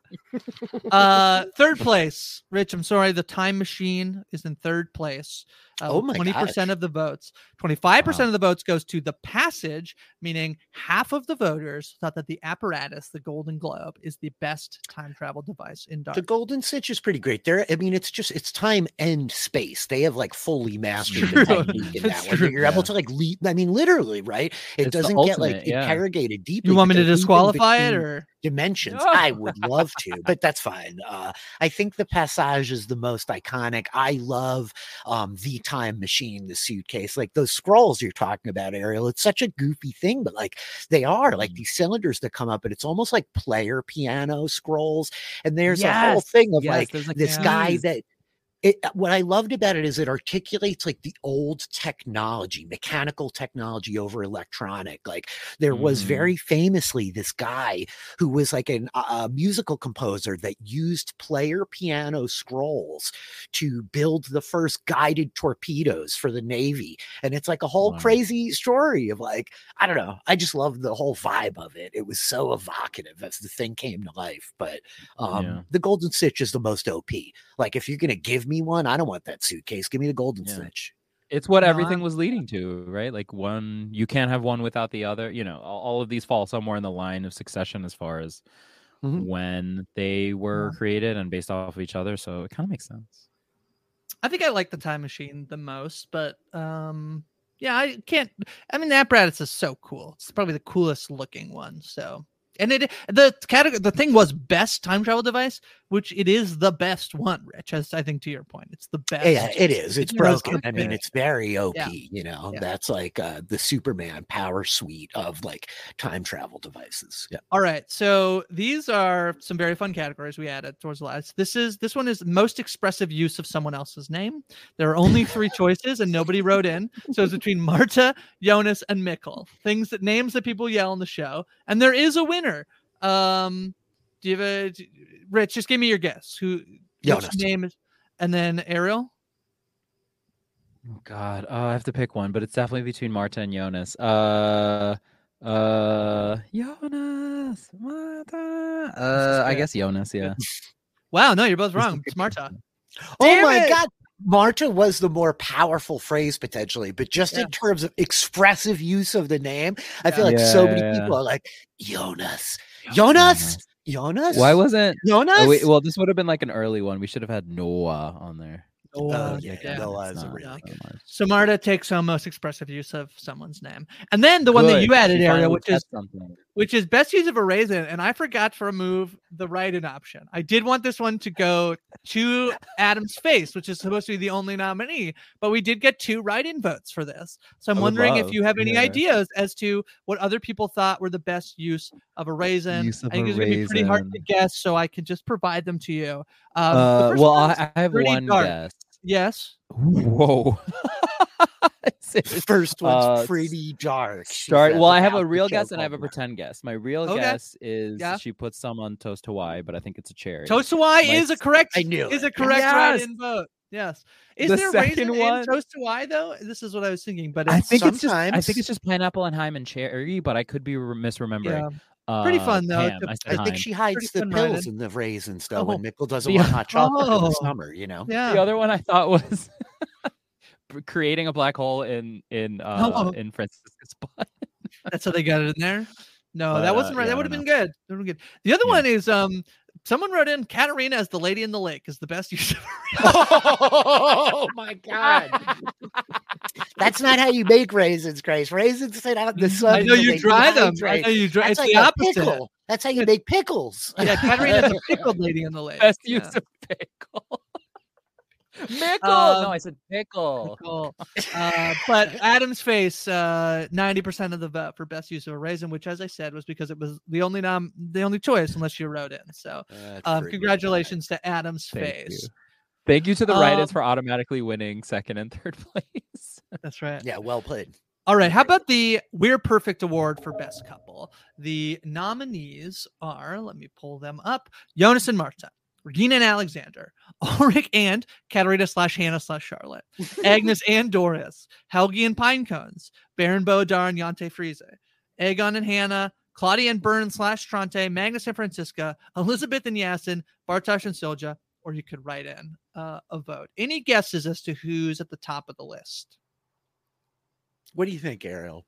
Uh, third place, Rich. I'm sorry, the time machine is in third place. Uh, Oh my Twenty percent gosh. of the votes. Twenty-five percent Wow. of the votes goes to the passage, meaning half of the voters thought that the apparatus, the Golden Globe, is the best time travel device in dark. The golden snitch is pretty great. There, I mean, it's just it's time and space. They have like fully mastered the technique in It's that one. You're able to like leap. I mean, literally, right? It It's doesn't get like ultimate, yeah. interrogated deeply. you want me to they're disqualify it, or dimensions? I would love to, but that's fine. Uh, I think the passage is the most iconic. I love um, the time machine, the suitcase, like those scrolls you're talking about, Ariel. It's such a goofy thing, but like they are like Mm. these cylinders that come up, and it's almost like player piano scrolls. And there's a whole thing of yes, like like, this guy that it what I loved about it is it articulates like the old technology, mechanical technology over electronic. Like there was Mhm. very famously this guy who was like an, a musical composer that used player piano scrolls to build the first guided torpedoes for the Navy. And it's like a whole Wow. crazy story of like, I don't know. I just loved the whole vibe of it. It was so evocative as the thing came to life. But um, Yeah. the Golden Snitch is the most OP. Like if you're gonna give me one, I don't want that suitcase. Give me the Golden Yeah. Snitch. It's what No, everything I'm- was leading to, right? Like one, you can't have one without the other. You know, all, all of these fall somewhere in the line of succession as far as Mhm. when they were Yeah. created and based off of each other. So it kind of makes sense. I think I like the time machine the most, but um yeah, I can't I mean the apparatus is so cool. It's probably the coolest looking one. So and it the category the thing was best time travel device, which it is the best one, Rich, as I think to your point. It's the best. Yeah, it is. It's broken. I mean, it's very OP. Yeah. You know, Yeah. that's like uh, the Superman power suite of like time travel devices. Yeah. All right. So these are some very fun categories we added towards the last. This is this one is most expressive use of someone else's name. There are only three choices and nobody wrote in. So it's between Martha, Jonas, and Mikkel. Things that names that people yell on the show. And there is a winner. Um do you have a d- Rich, just give me your guess. Who which Jonas. name is and then Ariel? Oh God, oh, I have to pick one, but it's definitely between Martha and Jonas. Uh, uh, Jonas, Martha. Uh, I guess Jonas. Yeah. Wow, no, you're both wrong. It's Martha. Oh my it! god! Martha was the more powerful phrase potentially, but just Yeah. in terms of expressive use of the name, I feel like so many Yeah. people are like Jonas, Jonas, Jonas. Why wasn't? Jonas? Oh, wait, well, this would have been like an early one. We should have had Noah on there. Oh, Uh, yeah, yeah, yeah. Noah is a not really that good. So Martha takes home most expressive use of someone's name, and then the one that you added, She Ariel, which is something. Which is best use of a raisin, and I forgot to remove the write-in option. I did want this one to go to Adam's face, which is supposed to be the only nominee, but we did get two write-in votes for this. So I'm wondering if you have any yeah. ideas as to what other people thought were the best use of a raisin. Use of I think it's gonna be pretty hard to guess, so I can just provide them to you. Um, Uh, well, I, I have one dark. guess. yes. Whoa. The first one's Uh, pretty dark. she Start. Well, I have a real guess and I have a pretend guess. My real Okay. guess is Yeah. she put some on toast Hawaii, but I think it's a cherry. Toast Hawaii My is a correct. I knew is it. a correct Yes! write-in vote. Yes. Is The there second raisin in toast Hawaii though? This is what I was thinking, but I it's think it's just. I think it's just pineapple and Hyman cherry, but I could be re- misremembering. yeah. Pretty Uh, fun, though, Pam, to- I, I think she hides Pretty the pills writing. in the raisins though Oh. when Mikkel doesn't The- want hot chocolate in Oh. the summer, you know. Yeah. The other one I thought was creating a black hole in in uh, Oh. in Franziska's butt. That's how they got it in there. No, But, that uh, wasn't right. yeah, that would have been good. That would have good. The other Yeah. one is um someone wrote in Katharina as the lady in the lake is the best use of oh my god. That's not how you make raisins, Grace. Raisins sit out in the sun. I know you dry them. I know you dry. That's It's like the a opposite. pickle. That's how you make pickles. Yeah, Katharina's a pickled lady in the lake. Best yeah. use of pickle. Mikkel. Um, no, I said pickle. Cool. Uh, but Adam's face, uh, ninety percent of the vote for best use of a raisin, which, as I said, was because it was the only nom- the only choice, unless you wrote in. So, um, pretty congratulations to Adam's Thank face. you. Thank you to the write-ins Um, for automatically winning second and third place. That's right. Yeah, well played. All right. How about the We're Perfect Award for Best Couple? The nominees are, let me pull them up Jonas and Martha, Regina and Alexander, Ulrich and Katharina slash Hannah slash Charlotte, Agnes and Doris, Helge and Pinecones, Baran bo Odar and Jantje Friese, Egon and Hannah, Claudia and Byrne slash Trante, Magnus and Franziska, Elizabeth and Yasin, Bartosz and Silja, or you could write in uh, a vote. Any guesses as to who's at the top of the list? What do you think, Ariel?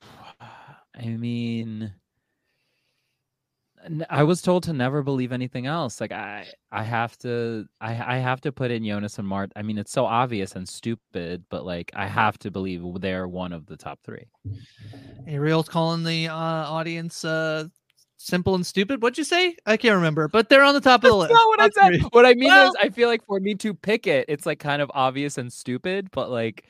I mean, n- I was told to never believe anything else. Like I, I have to, I, I have to put in Jonas and Mart. I mean, it's so obvious and stupid, but like I have to believe they're one of the top three. Ariel's calling the uh, audience uh, simple and stupid. What'd you say? I can't remember, but they're on the top of the That's list. not what I said. three. What I mean Well- is, I feel like for me to pick it, it's like kind of obvious and stupid, but like,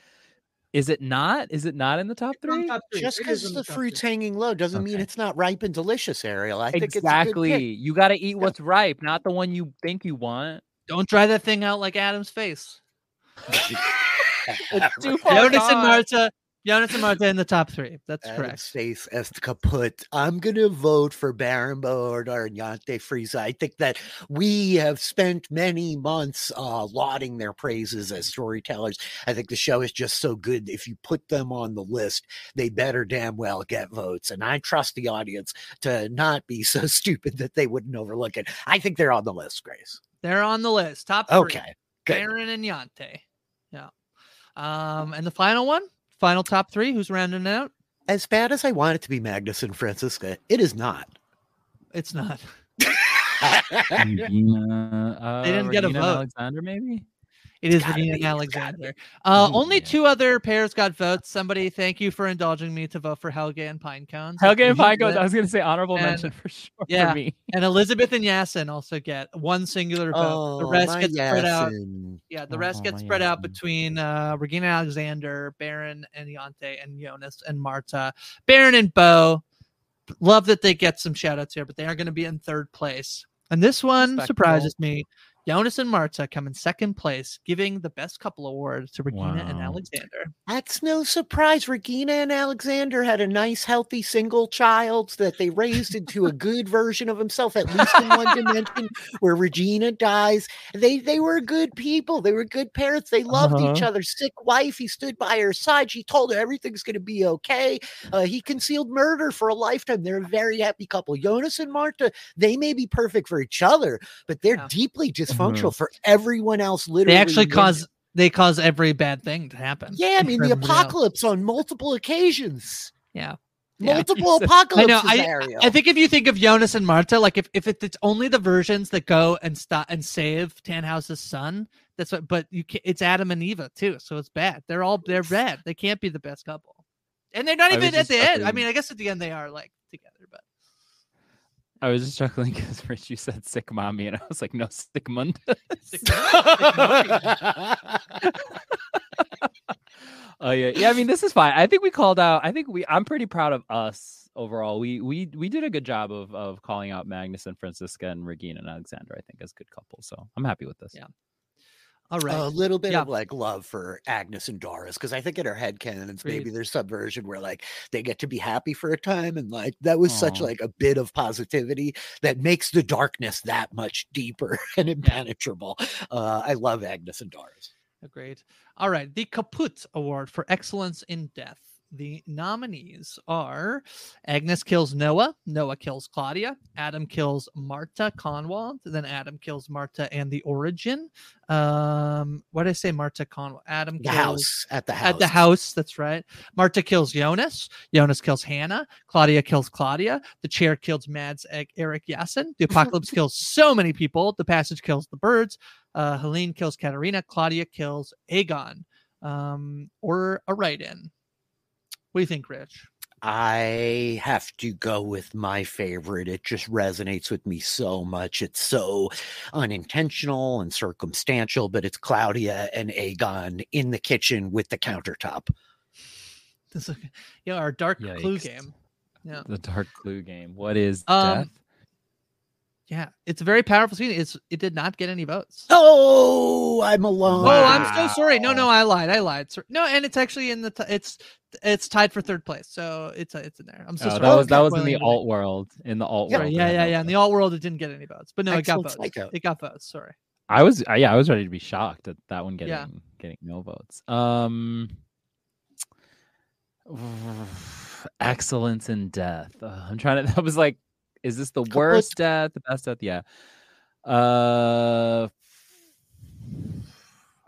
is it not? Is it not in the top three? top three. Just because in the fruit's three. hanging low doesn't mean it's not ripe and delicious, Ariel. I think it's a good Exactly. You got to eat what's ripe, not the one you think you want. Don't dry that thing out like Adam's face. It's too far Jonas and gone. Martha. Jonas and Martha in the top three. That's correct. as kaput. I'm gonna vote for Baran bo Odar and Jantje Friese. I think that we have spent many months uh, lauding their praises as storytellers. I think the show is just so good. If you put them on the list, they better damn well get votes. And I trust the audience to not be so stupid that they wouldn't overlook it. I think they're on the list, Grace. They're on the list. Top three. Okay. good. Baran and Jantje. Yeah. Um, and the final one, final top three. Who's rounding out? As bad as I want it to be Magnus and Franziska, it is not. It's not. Regina, uh, They didn't get a vote. Alexander, maybe. It is gotta Regina be, it's gotta Alexander. Uh, Ooh, only yeah. two other pairs got votes. Somebody, thank you for indulging me to vote for Helge and Pinecones. Helge and Appreciate Pinecones. I was going to say honorable And- mention for sure yeah. for me. And Elizabeth and Yasin also get one singular vote. the rest Oh, my gets spread out. Yeah, the rest Oh, gets my spread out between uh, Regina Alexander, Baran and Jantje, and Jonas and Martha. Baran and Bo. Love that they get some shout outs here, but they are going to be in third place. And this one Respectable. surprises me. Jonas and Martha come in second place, giving the best couple award to Regina and Alexander. That's no surprise. Regina and Alexander had a nice, healthy single child that they raised into a good version of himself, at least in one dimension where Regina dies. They they were good people. They were good parents. They loved each Uh-huh. other. Sick wife. He stood by her side. She told her everything's going to be okay. Uh, he concealed murder for a lifetime. They're a very happy couple. Jonas and Martha, they may be perfect for each other, but they're Yeah. deeply dysfunctional for everyone else. Literally, They actually living- cause they cause every bad thing to happen. Yeah, I mean the everybody else. apocalypse on multiple occasions. Yeah. Yeah. Multiple I apocalypses. know, I- I think if you think of Jonas and Martha, like if, if it's only the versions that go and stop and save Tannhaus's son, that's what. But you can it's Adam and Eva too, so it's bad. They're all they're bad. They can't be the best couple, and they're not I even at the end. I mean, I guess at the end they are like together, but I was just chuckling because Rich, you said sick mommy, and I was like, no, Sic Mundus. Oh yeah, yeah. I mean, this is fine. I think we called out. I think we. I'm pretty proud of us overall. We we we did a good job of of calling out Magnus and Franziska and Regina and Alexander. I think as good couples. So I'm happy with this. Yeah. All right. A little bit Yeah. of like love for Agnes and Doris because I think in her head canons maybe there's some version where like they get to be happy for a time and like that was such like a bit of positivity that makes the darkness that much deeper and impenetrable. Uh, I love Agnes and Doris. Agreed. All right. The Kaput Award for Excellence in Death. The nominees are Agnes kills Noah, Noah kills Claudia, Adam kills Martha Kahnwald, then Adam kills Martha and the Origin. Um, what did I say? Martha Kahnwald. Adam The kills house at the house. at the house. That's right. Martha kills Jonas. Jonas kills Hannah. Claudia kills Claudia. The chair kills Mads Eric Yasin. The apocalypse kills so many people. The passage kills the birds. Uh, Helene kills Katharina. Claudia kills Egon. Um, or a write-in. What do you think, Rich? I have to go with my favorite. It just resonates with me so much. It's so unintentional and circumstantial, but it's Claudia and Egon in the kitchen with the countertop. This is, yeah, our dark clue game. Yeah. The dark clue game. What is Um, death? Yeah, it's a very powerful scene. It's it did not get any votes. Oh, I'm alone. Oh, I'm so sorry. No, no, I lied. I lied. No, and it's actually in the t- it's it's tied for third place, so it's it's in there. I'm so Oh, sorry. that was that was in the alt world. In the alt Yeah, world. Yeah, yeah, yeah. In the alt world, it didn't get any votes, but no, it got votes. psycho. It got votes. Sorry. I was uh, yeah, I was ready to be shocked at that one getting Yeah. getting no votes. Um excellence in death. Uh, I'm trying to that was like is this the Kaput. worst death, the best death? Yeah. Uh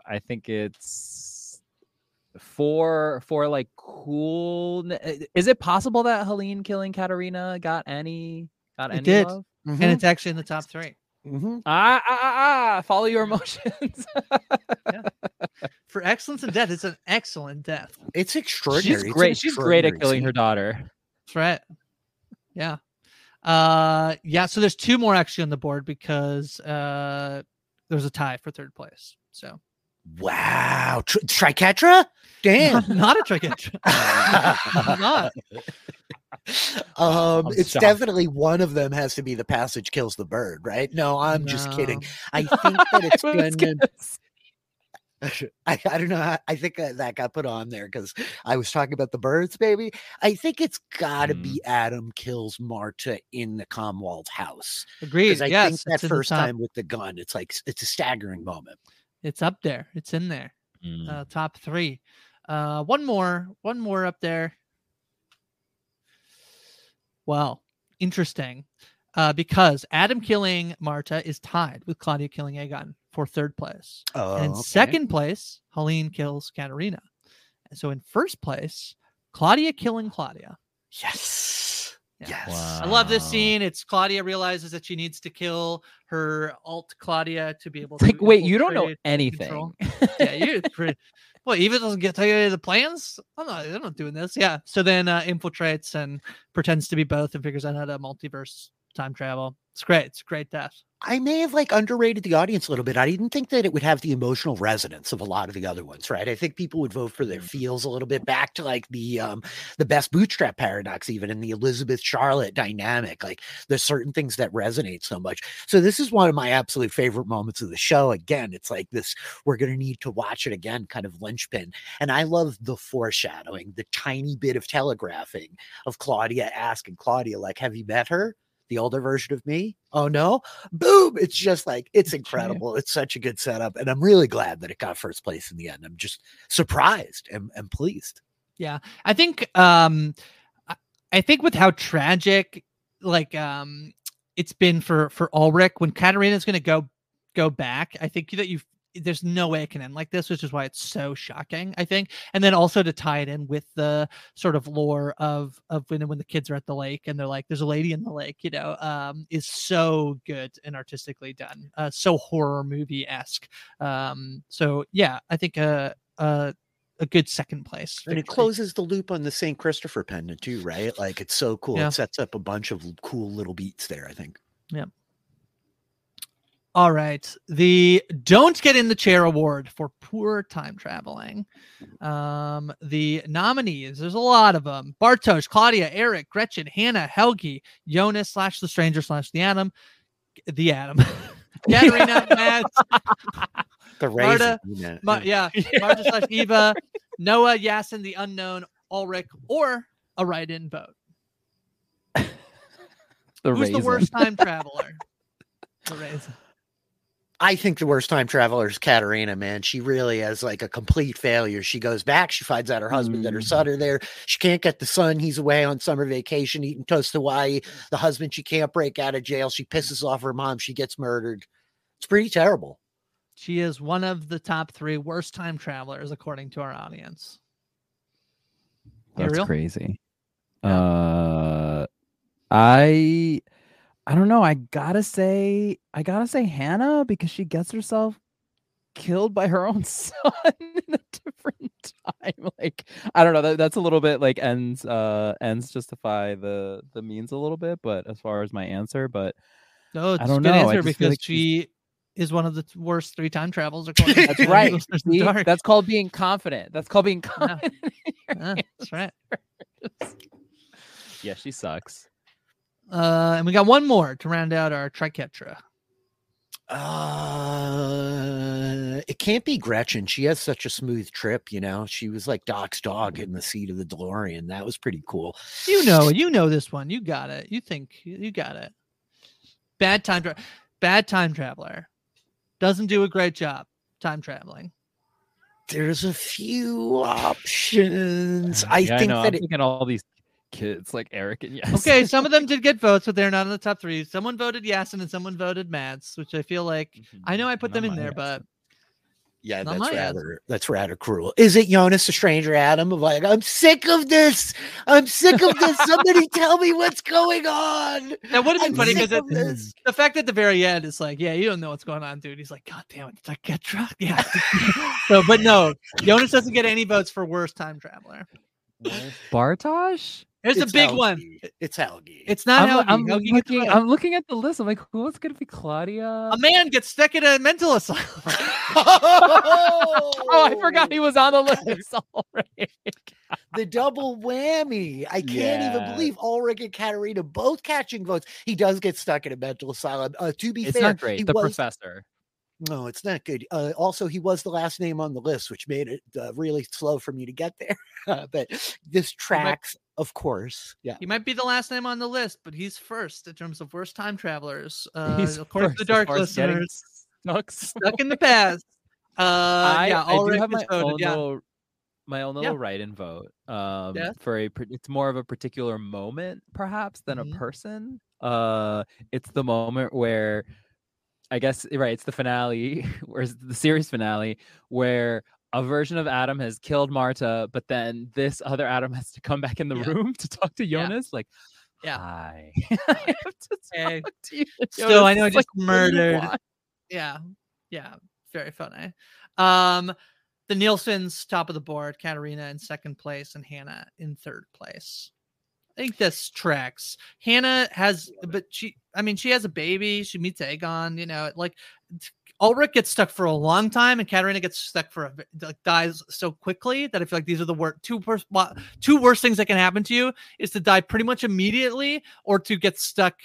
I think it's for for like cool is it possible that Helene killing Katharina got any got It any did. love? And it's actually in the top three. Mhm. Ah, ah, ah, ah, follow your emotions. For excellence in death, it's an excellent death. It's extraordinary. She's It's an great. She's great at killing her daughter. That's right. Yeah. Uh yeah, so there's two more actually on the board because uh there's a tie for third place. So Wow, Tr- Triquetra? Damn. not, not a trick. not. um, I'm it's shocked. definitely one of them has to be the passage kills the bird, right? No, I'm just kidding. I think that it's I was gonna. gonna say- I, I don't know. how- I think that, that got put on there because I was talking about the birds, baby. I think it's got to Mm. be Adam kills Martha in the Kahnwald house Agreed. I yes, think that first time with the gun, it's like it's a staggering moment. It's up there. It's in there. Mm. Uh, top three. Uh, one more. One more up there. Well, interesting. Uh, because Adam killing Martha is tied with Claudia killing Egon for third place. Oh, and in okay. second place, Helene kills Katharina. And so in first place, Claudia killing Claudia. yes, Yeah. yes. I love this scene. It's Claudia realizes that she needs to kill her alt Claudia to be able It's to. like, wait, you don't know infiltrate and control. anything. yeah, you're pretty. Well, Eva doesn't get tell you the plans. I'm not. I'm not doing this. Yeah. So then uh, infiltrates and pretends to be both and figures out how to multiverse time travel. It's great. It's a great death. I may have like underrated the audience a little bit. I didn't think that it would have the emotional resonance of a lot of the other ones, right? I think people would vote for their feels a little bit back to like the um the best bootstrap paradox, even in the Elizabeth Charlotte dynamic. Like there's certain things that resonate so much. So this is one of my absolute favorite moments of the show. Again, it's like this, we're gonna need to watch it again, kind of linchpin. And I love the foreshadowing, the tiny bit of telegraphing of Claudia asking Claudia, like, have you met her? The older version of me? Oh no boom it's just like it's incredible it's such a good setup and i'm really glad that it got first place in the end i'm just surprised and, and pleased Yeah, I think. Um, I- I think with how tragic, like, um, it's been for for Ulrich when Katharina's going to go go back. I think that you there's no way it can end like this, which is why it's so shocking, I think. And then also to tie it in with the sort of lore of of when when the kids are at the lake and they're like, "There's a lady in the lake," you know, um, is so good and artistically done, uh, so horror movie esque. Um, so yeah, I think uh, uh, a good second place. And it closes the loop on the St. Christopher pendant too, right? Like it's so cool. Yeah. It sets up a bunch of cool little beats there, I think. All right. The Don't Get in the Chair Award for poor time traveling. Um, the nominees, there's a lot of them Bartosz, Claudia, Eric, Gretchen, Hannah, Helge, Jonas slash the stranger slash the Atom, the Atom, Mads, The Martha, raisin. yeah, Ma- yeah. yeah, Martha slash Eva, Noah, Yasin, the unknown, Ulrich, or a write in vote. The Who's the worst time traveler? The raisin. I think the worst time traveler is Katharina, man. She really is like a complete failure. She goes back, she finds out her husband and her Mm. son are there. She can't get the son. He's away on summer vacation eating toast Hawaii. The husband, she can't break out of jail. She pisses off her mom. She gets murdered. It's pretty terrible. She is one of the top three worst time travelers, according to our audience. That's Ariel? crazy. Uh, I, I don't know. I gotta say, I gotta say Hannah because she gets herself killed by her own son in a different time. Like I don't know. That, that's a little bit like ends. Uh, ends justify the the means a little bit. But as far as my answer, but No, it's don't a good know. Answer because like she is one of the worst three time travels, according to that's right. See? That's called being confident. That's called being Yeah. confident. Yeah, that's right. yeah, she sucks. Uh, and we got one more to round out our triquetra. Uh, it can't be Gretchen. She has such a smooth trip, you know. She was like Doc's dog in the seat of the DeLorean. That was pretty cool. You know, you know this one. You got it. You think you got it. Bad time tra- bad time traveler. Doesn't do a great job time traveling. There's a few options. I Yeah, think know. that I'm it, thinking all these kids like Eric and yes. Okay, some of them did get votes, but they're not in the top three. Someone voted Yasin and then someone voted Mads, which I feel like mm-hmm. I know I put them in there, answer. but yeah, not that's my answer. rather that's rather cruel. Is it Jonas the Stranger Adam of like, I'm sick of this. I'm sick of this. Somebody tell me what's going on. that would have been I'm funny because the fact at the very end is like, yeah, you don't know what's going on, dude. He's like, God damn it, did I get drunk? Yeah. so, but no, Jonas doesn't get any votes for worst time traveler. Bartosz? Here's a big Helge. one. It's algae. It's not I'm, Helge. I'm Helge gets a looking. I'm looking at the list. I'm like, who's gonna be Claudia? a man gets stuck in a mental asylum. oh, I forgot he was on the list already. the double whammy. I can't even believe Ulrich and Katharina both catching votes. He does get stuck in a mental asylum. Uh, to be it's fair, not great. he The was, professor. No, it's not good. Uh, also, he was the last name on the list, which made it uh, really slow for me to get there. but this tracks, of course. Yeah. He might be the last name on the list, but he's first in terms of worst time travelers. Uh, He's according to the first as dark far as getting listeners, Stuck. stuck in the past. Uh, I, yeah, I do have my voted, own yeah. little my own Yeah. little write-in vote. Um, Yes. for a it's more of a particular moment perhaps than Mhm. a person. Uh, it's the moment where I guess right. It's the finale, where's the series finale where a version of Adam has killed Martha, but then this other Adam has to come back in the Yeah. room to talk to Yeah. Jonas. Like, Yeah. hi, I have to talk to so I know I just like, "What do you murdered? Yeah, yeah, very funny. Um, the Nielsen's top of the board, Katharina in second place, and Hannah in third place. I think this tracks. Hannah has, but she, I mean, she has a baby. She meets Egon. You know, like Ulrich gets stuck for a long time, and Katharina gets stuck for a like dies so quickly that I feel like these are the worst two worst two worst things that can happen to you is to die pretty much immediately or to get stuck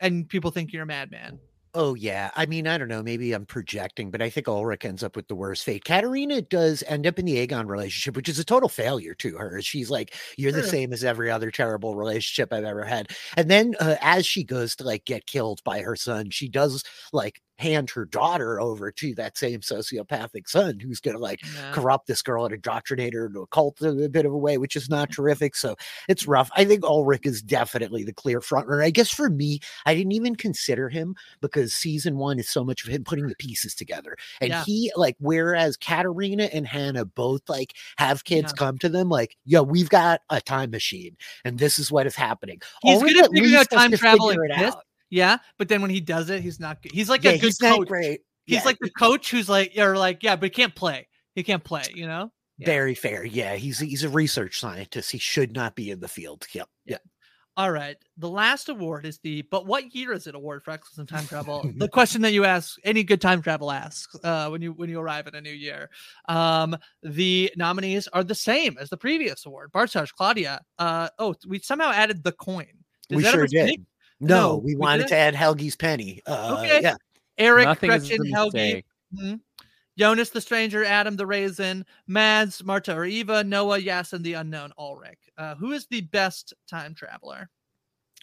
and people think you're a madman. Oh, yeah. I mean, I don't know. Maybe I'm projecting, but I think Ulrich ends up with the worst fate. Katharina does end up in the Egon relationship, which is a total failure to her. She's like, You're the same as every other terrible relationship I've ever had. And then uh, as she goes to like get killed by her son, she does like hand her daughter over to that same sociopathic son who's going to like Yeah. corrupt this girl and indoctrinate her into a cult in a bit of a way, which is not mm-hmm. terrific. So it's rough. I think Ulrich is definitely the clear frontrunner. I guess for me, I didn't even consider him because season one is so much of him putting the mm-hmm. pieces together. And Yeah. he like whereas Katharina and Hannah both like have kids Yeah. come to them like, yo, we've got a time machine and this is what is happening. He's at at figuring out time to travel figure exists. Yeah, but then when he does it, he's not good. He's like Yeah, a good he's coach. great. He's Yeah, like the coach who's like, you're like, yeah, but he can't play. He can't play, you know? yeah. very fair. Yeah, he's he's a research scientist. He should not be in the field. Yep. Yeah. All right. The last award is the but what year is it award for excellence in time travel? the question that you ask any good time travel asks uh, when you when you arrive at a new year. Um, the nominees are the same as the previous award. Bartosz, Claudia. Uh, oh, we somehow added the coin. Is we that sure did. No, No, we we wanted didn't? to add Helge's penny. Uh, Okay. Yeah. Eric, Nothing Gretchen, Helge, mistake. mhm, Jonas the stranger, Adam the raisin, Mads, Martha or Eva, Noah, Yasin the unknown, Ulrich. Uh, who is the best time traveler?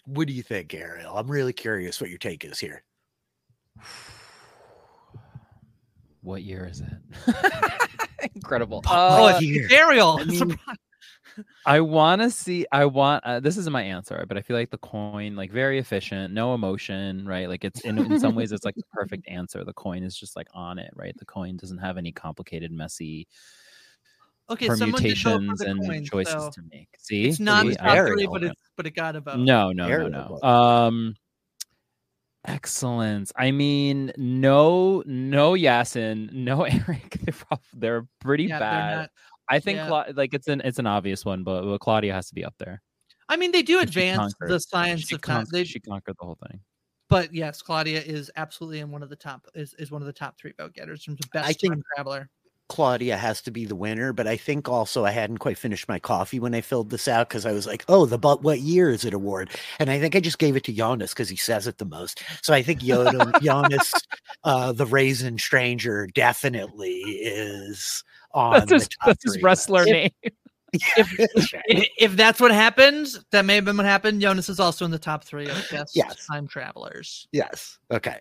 What do you think, Ariel? I'm really curious what your take is here. What year is it? Incredible. oh, Uh, it's. Ariel. I mean, I want to see. I want. Uh, this isn't my answer, but I feel like the coin, like very efficient, no emotion, right? Like it's in, in some ways, it's like the perfect answer. The coin is just like on it, right? The coin doesn't have any complicated, messy okay, permutations and coin, choices so to make. See, It's not See? top three, but it's but it got a vote. no, no, no, no. Um, excellence. I mean, no, no, Yasin, no, Eric. They're they're pretty Yeah, they're bad. not- I think yeah. Cla- like it's an it's an obvious one, but, but Claudia has to be up there. I mean, they do advance the science She, of time. They, she conquered the whole thing. but yes, Claudia is absolutely in one of the top is, is one of the top three vote getters from the best I think- time traveler. Claudia has to be the winner, but I think also I hadn't quite finished my coffee when I filled this out because I was like, oh, the but what year is it award? And I think I just gave it to Jonas because he says it the most. So I think Yoda, Jonas, uh, the raisin stranger, definitely is on That's his, top that's his wrestler list. name. That's. If, if that's what happens, that may have been what happened. Jonas is also in the top three of best Yes. time travelers. Yes. Okay.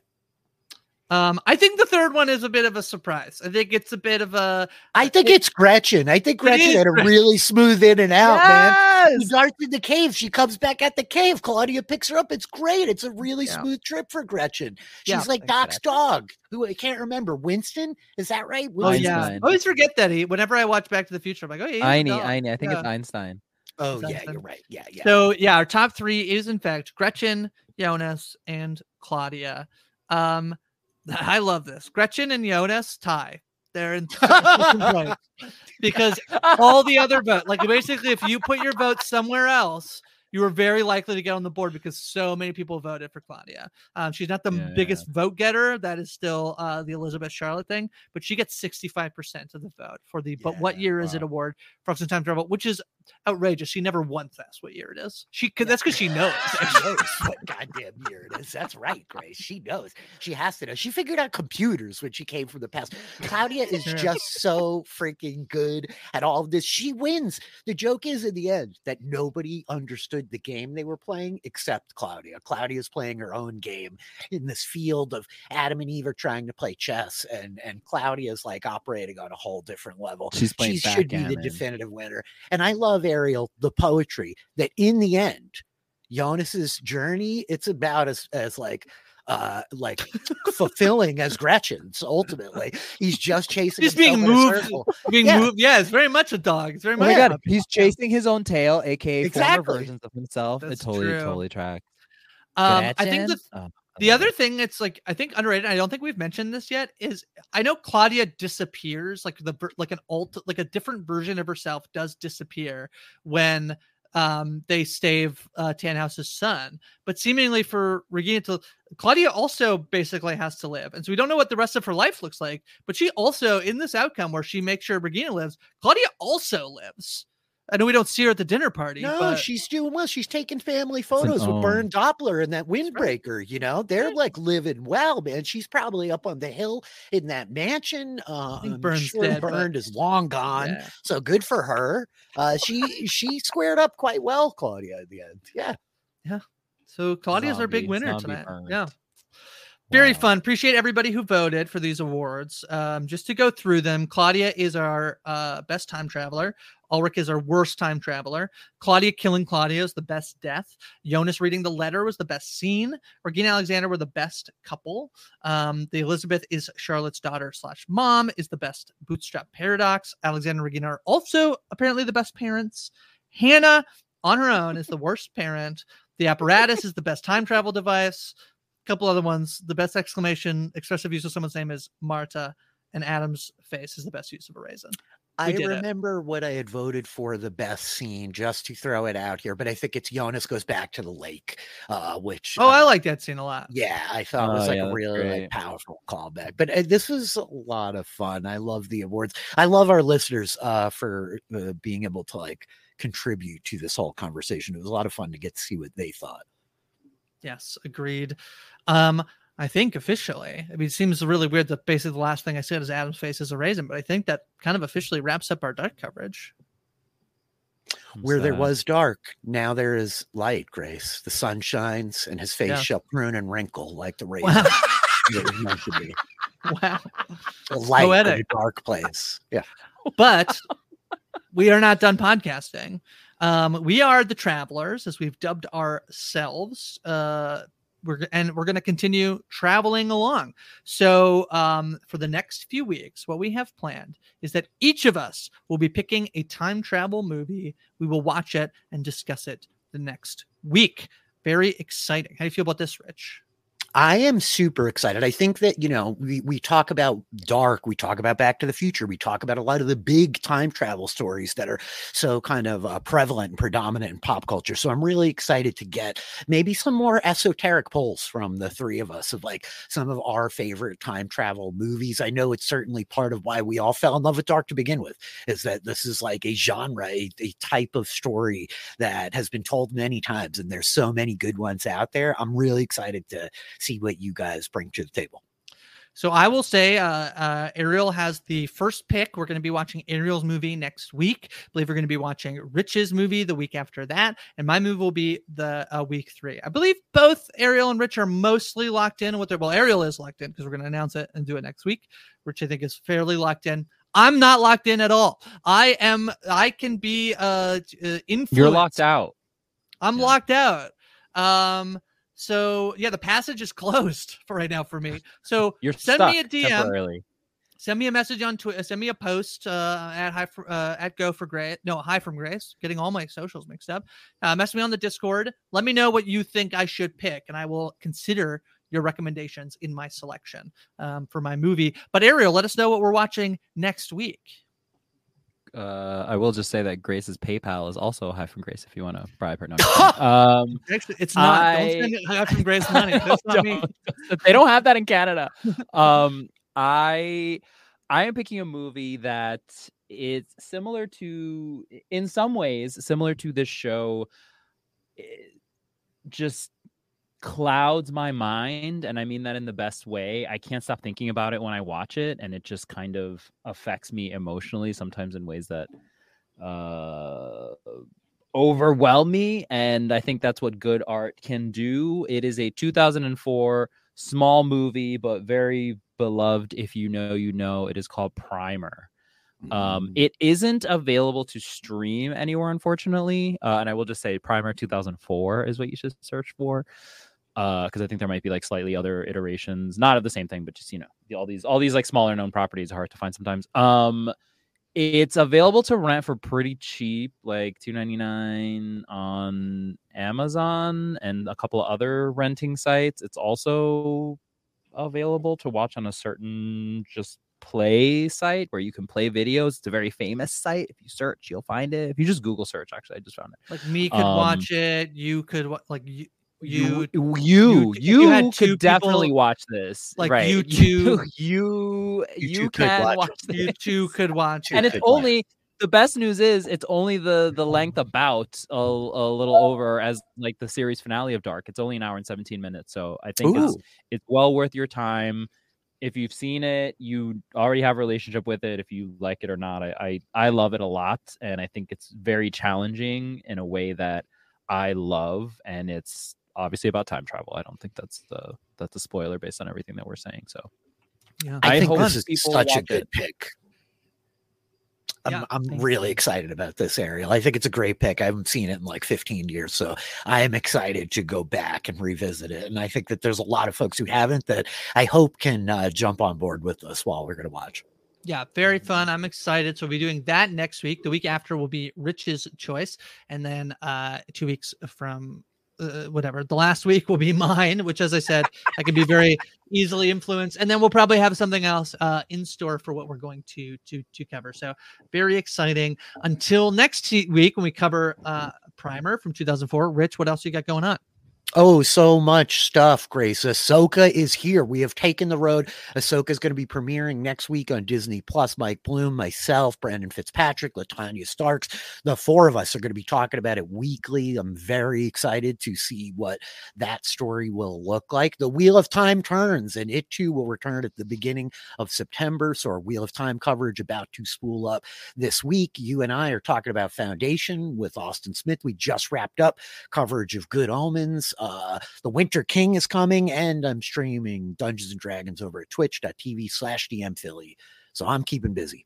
Um, I think the third one is a bit of a surprise. I think it's a bit of a I think It- it's Gretchen. I think Gretchen had a really smooth in and out, man. She Yes! darts in the cave. She comes back at the cave. Claudia picks her up. It's great. It's a really Yeah. smooth trip for Gretchen. She's Yeah, like Doc's Gretchen. dog, who I can't remember. Winston? Is that right? Oh yeah, Einstein. I always forget that he. Whenever I watch Back to the Future, I'm like, oh yeah, he's a Einstein, dog. Einstein. I think it's Yeah. Einstein. Oh, Is yeah, Einstein? you're right. Yeah, yeah. So yeah, our top three is in fact Gretchen, Jonas, and Claudia. Um, I love this. Gretchen and Jonas tie. They're in because all the other vote, like basically, if you put your vote somewhere else, you were very likely to get on the board because so many people voted for Claudia. Um, she's not the Yeah. biggest vote getter. That is still uh, the Elizabeth Charlotte thing, but she gets 65% of the vote for the But What Yeah, Year Is It award for Time Travel, which is outrageous. She never once asked what year it is. She could, that's because she knows. She knows what goddamn year it is. That's right, Grace. She knows. She has to know. She figured out computers when she came from the past. Claudia is Yeah. just so freaking good at all of this. She wins. The joke is in the end that nobody understood the game they were playing except Claudia. Claudia is playing her own game in this field of Adam and Eve are trying to play chess, and and Claudia is like operating on a whole different level She's playing she should be the definitive winner. And I love Ariel, the poetry that in the end, Jonas's journey, it's about as as like uh like fulfilling as Gretchen's ultimately. He's just chasing He's being himself in a moved. Being Yeah. moved. Yeah, it's very much a dog. It's very Oh much my god, he's chasing his own tail, aka Exactly. former versions of himself. That's it totally, true. totally tracks. Um, I think the Oh, I The other it. thing that's like I think underrated, I don't think we've mentioned this yet, is I know Claudia disappears, like the like an alt, like a different version of herself does disappear when um they stave uh Tannhaus's son. But seemingly for Regina to Claudia also basically has to live. And so we don't know what the rest of her life looks like, but she also in this outcome where she makes sure Regina lives, Claudia also lives. I know we don't see her at the dinner party, No, but she's doing well. She's taking family photos with own. Bernd Doppler and that right. windbreaker. You know, they're Yeah. like living well, man. She's probably up on the hill in that mansion. Uh, think I'm sure dead, but- is long gone. yeah. So good for her. Uh, she she squared up quite well, Claudia, at the end. Yeah. Yeah. So Claudia's our big winner tonight. burn. Yeah. Very Wow. fun. Appreciate everybody who voted for these awards. Um, just to go through them, Claudia is our uh, best time traveler. Ulrich is our worst time traveler. Claudia killing Claudia is the best death. Jonas reading the letter was the best scene. Regina and Alexander were the best couple. Um, the Elizabeth is Charlotte's daughter slash mom is the best bootstrap paradox. Alexander and Regina are also apparently the best parents. Hannah on her own is the worst parent. The apparatus is the best time travel device A couple other ones. The best exclamation expressive use of someone's name is Martha, and Adam's face is the best use of a raisin. I did it. remember what I had voted for the best scene, just to throw it out here, but I think it's Jonas goes back to the lake, uh, which Oh, I uh, like that scene a lot. Yeah, I thought it was Oh, like yeah, a really like powerful callback. But uh, this was a lot of fun. I love the awards. I love our listeners uh, for uh, being able to like contribute to this whole conversation. It was a lot of fun to get to see what they thought. Yes, agreed. Um, I think officially, I mean, it seems really weird that basically the last thing I said is Adam's face is a raisin, but I think that kind of officially wraps up our dark coverage. Where there was dark, now there is light. Grace, the sun shines, and his face Yeah. shall prune and wrinkle like the raisin. Wow. it was meant to be. wow. The light in a Poetic. dark place. Yeah. but we are not done podcasting. Um, we are the travelers, as we've dubbed ourselves. Uh, we're and we're going to continue traveling along. So, um, for the next few weeks, what we have planned is that each of us will be picking a time travel movie. We will watch it and discuss it the next week. Very exciting. How do you feel about this, Rich? I am super excited. I think that, you know, we, we talk about dark, we talk about Back to the Future, we talk about a lot of the big time travel stories that are so kind of uh, prevalent and predominant in pop culture. So I'm really excited to get maybe some more esoteric polls from the three of us of like some of our favorite time travel movies. I know it's certainly part of why we all fell in love with dark to begin with, is that this is like a genre, a, a type of story that has been told many times, and there's so many good ones out there. I'm really excited to see what you guys bring to the table. So I will say, uh, uh, Ariel has the first pick. We're going to be watching Ariel's movie next week. I believe we're going to be watching Rich's movie the week after that, and my move will be the uh, week three. I believe both Ariel and Rich are mostly locked in. With their well, Ariel is locked in because we're going to announce it and do it next week. Rich, I think, is fairly locked in. I'm not locked in at all. I am. I can be uh, uh influenced. You're locked out. I'm Yeah. locked out. Um. So yeah, the passage is closed for right now for me. So You're send stuck me a DM send me a message on Twitter. Send me a post uh, at high for, uh, at go for grace. No, hi from grace. Getting all my socials mixed up. Uh, message me on the Discord. Let me know what you think I should pick, and I will consider your recommendations in my selection um, for my movie. But Ariel, let us know what we're watching next week. Uh, I will just say that Grace's PayPal is also high from Grace if you want to bribe her. No, um, Actually, it's not. I- Don't send it hi from grace money. That's not me. Don't. they don't have that in Canada. Um, I I am picking a movie that is similar to, in some ways, similar to this show. It just clouds my mind, and I mean that in the best way. I can't stop thinking about it when I watch it, and it just kind of affects me emotionally, sometimes in ways that uh overwhelm me and i think that's what good art can do. It is a 2004 small movie but very beloved if you know you know. It is called primer. Um it isn't available to stream anywhere unfortunately uh, and i will just say primer 2004 is what you should search for uh because i think there might be like slightly other iterations not of the same thing but just you know the- all these all these like smaller known properties are hard to find sometimes um it's available to rent for pretty cheap, like two ninety nine on Amazon and a couple of other renting sites. It's also available to watch on a certain just play site where you can play videos. It's a very famous site. If you search, you'll find it. If you just Google search, actually, I just found it. Like me could Um, watch it. You could like you. You you you- you, you could definitely people, watch this. like, right. you two- you, You you can watch watch, this. you two could watch You and it's watch. only the best news is it's only the the length about a, a little over as like the series finale of dark it's only an hour and 17 minutes so i think it's it's well worth your time if you've seen it you already have a relationship with it if you like it or not i i, I love it a lot and i think it's very challenging in a way that i love and it's obviously about time travel. I don't think that's the that's a spoiler based on everything that we're saying. So Yeah. I, I think hope this is such a good it. pick. I'm, Yeah, I'm thank really excited about this, Ariel. I think it's a great pick. I haven't seen it in like 15 years, so I am excited to go back and revisit it. And I think that there's a lot of folks who haven't that I hope can uh, jump on board with us while we're going to watch. Yeah, very fun. I'm excited. So we'll be doing that next week. The week after will be Rich's choice, and then uh two weeks from uh, whatever the last week will be mine. Which, as I said, I can be very easily influenced, and then we'll probably have something else uh in store for what we're going to to to cover. So very exciting. Until next week when we cover uh Primer from 2004. Rich, what else you got going on? Oh, so much stuff, Grace. Ahsoka is here. We have taken the road. Ahsoka is going to be premiering next week on Disney Plus. Mike Bloom, myself, Brandon Fitzpatrick, Latanya Starks. The four of us are going to be talking about it weekly. I'm very excited to see what that story will look like. The Wheel of Time turns, and it too will return at the beginning of September. So, our Wheel of Time coverage about to spool up this week. You and I are talking about Foundation with Austin Smith. We just wrapped up coverage of Good Omens. Uh, the Winter King is coming, and I'm streaming Dungeons and Dragons over at twitch.tv slash DM Filly. So I'm keeping busy.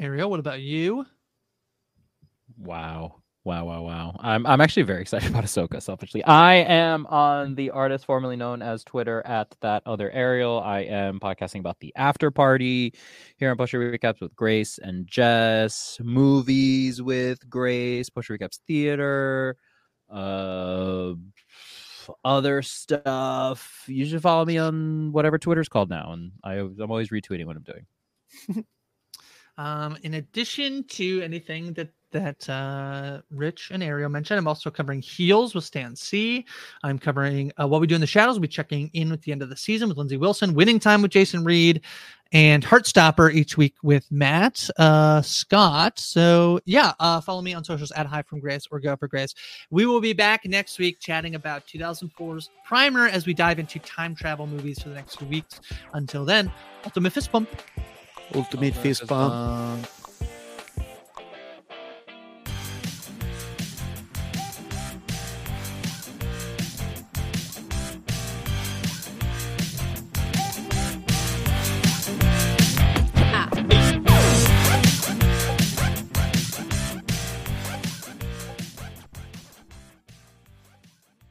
Ariel, what about you? Wow. Wow, wow, wow. I'm I'm actually very excited about Ahsoka, selfishly. I am on the artist formerly known as Twitter at that other Ariel. I am podcasting about the after party here on Post Show Recaps with Grace and Jess, movies with Grace, Post Show Recaps Theater, uh other stuff. You should follow me on whatever Twitter's called now, and I, I'm always retweeting what I'm doing. Um, in addition to anything that that uh, Rich and Ariel mentioned, I'm also covering Heels with Stan C. I'm covering uh, What We Do in the Shadows. We'll be checking in with the end of the season with Lindsay Wilson, Winning Time with Jason Reed, and Heartstopper each week with Matt uh, Scott. So yeah, uh, follow me on socials at High from Grace or Go for Grace. We will be back next week chatting about 2004's Primer as we dive into time travel movies for the next few weeks. Until then, ultimate fist bump. Ultimate fist bump. Um,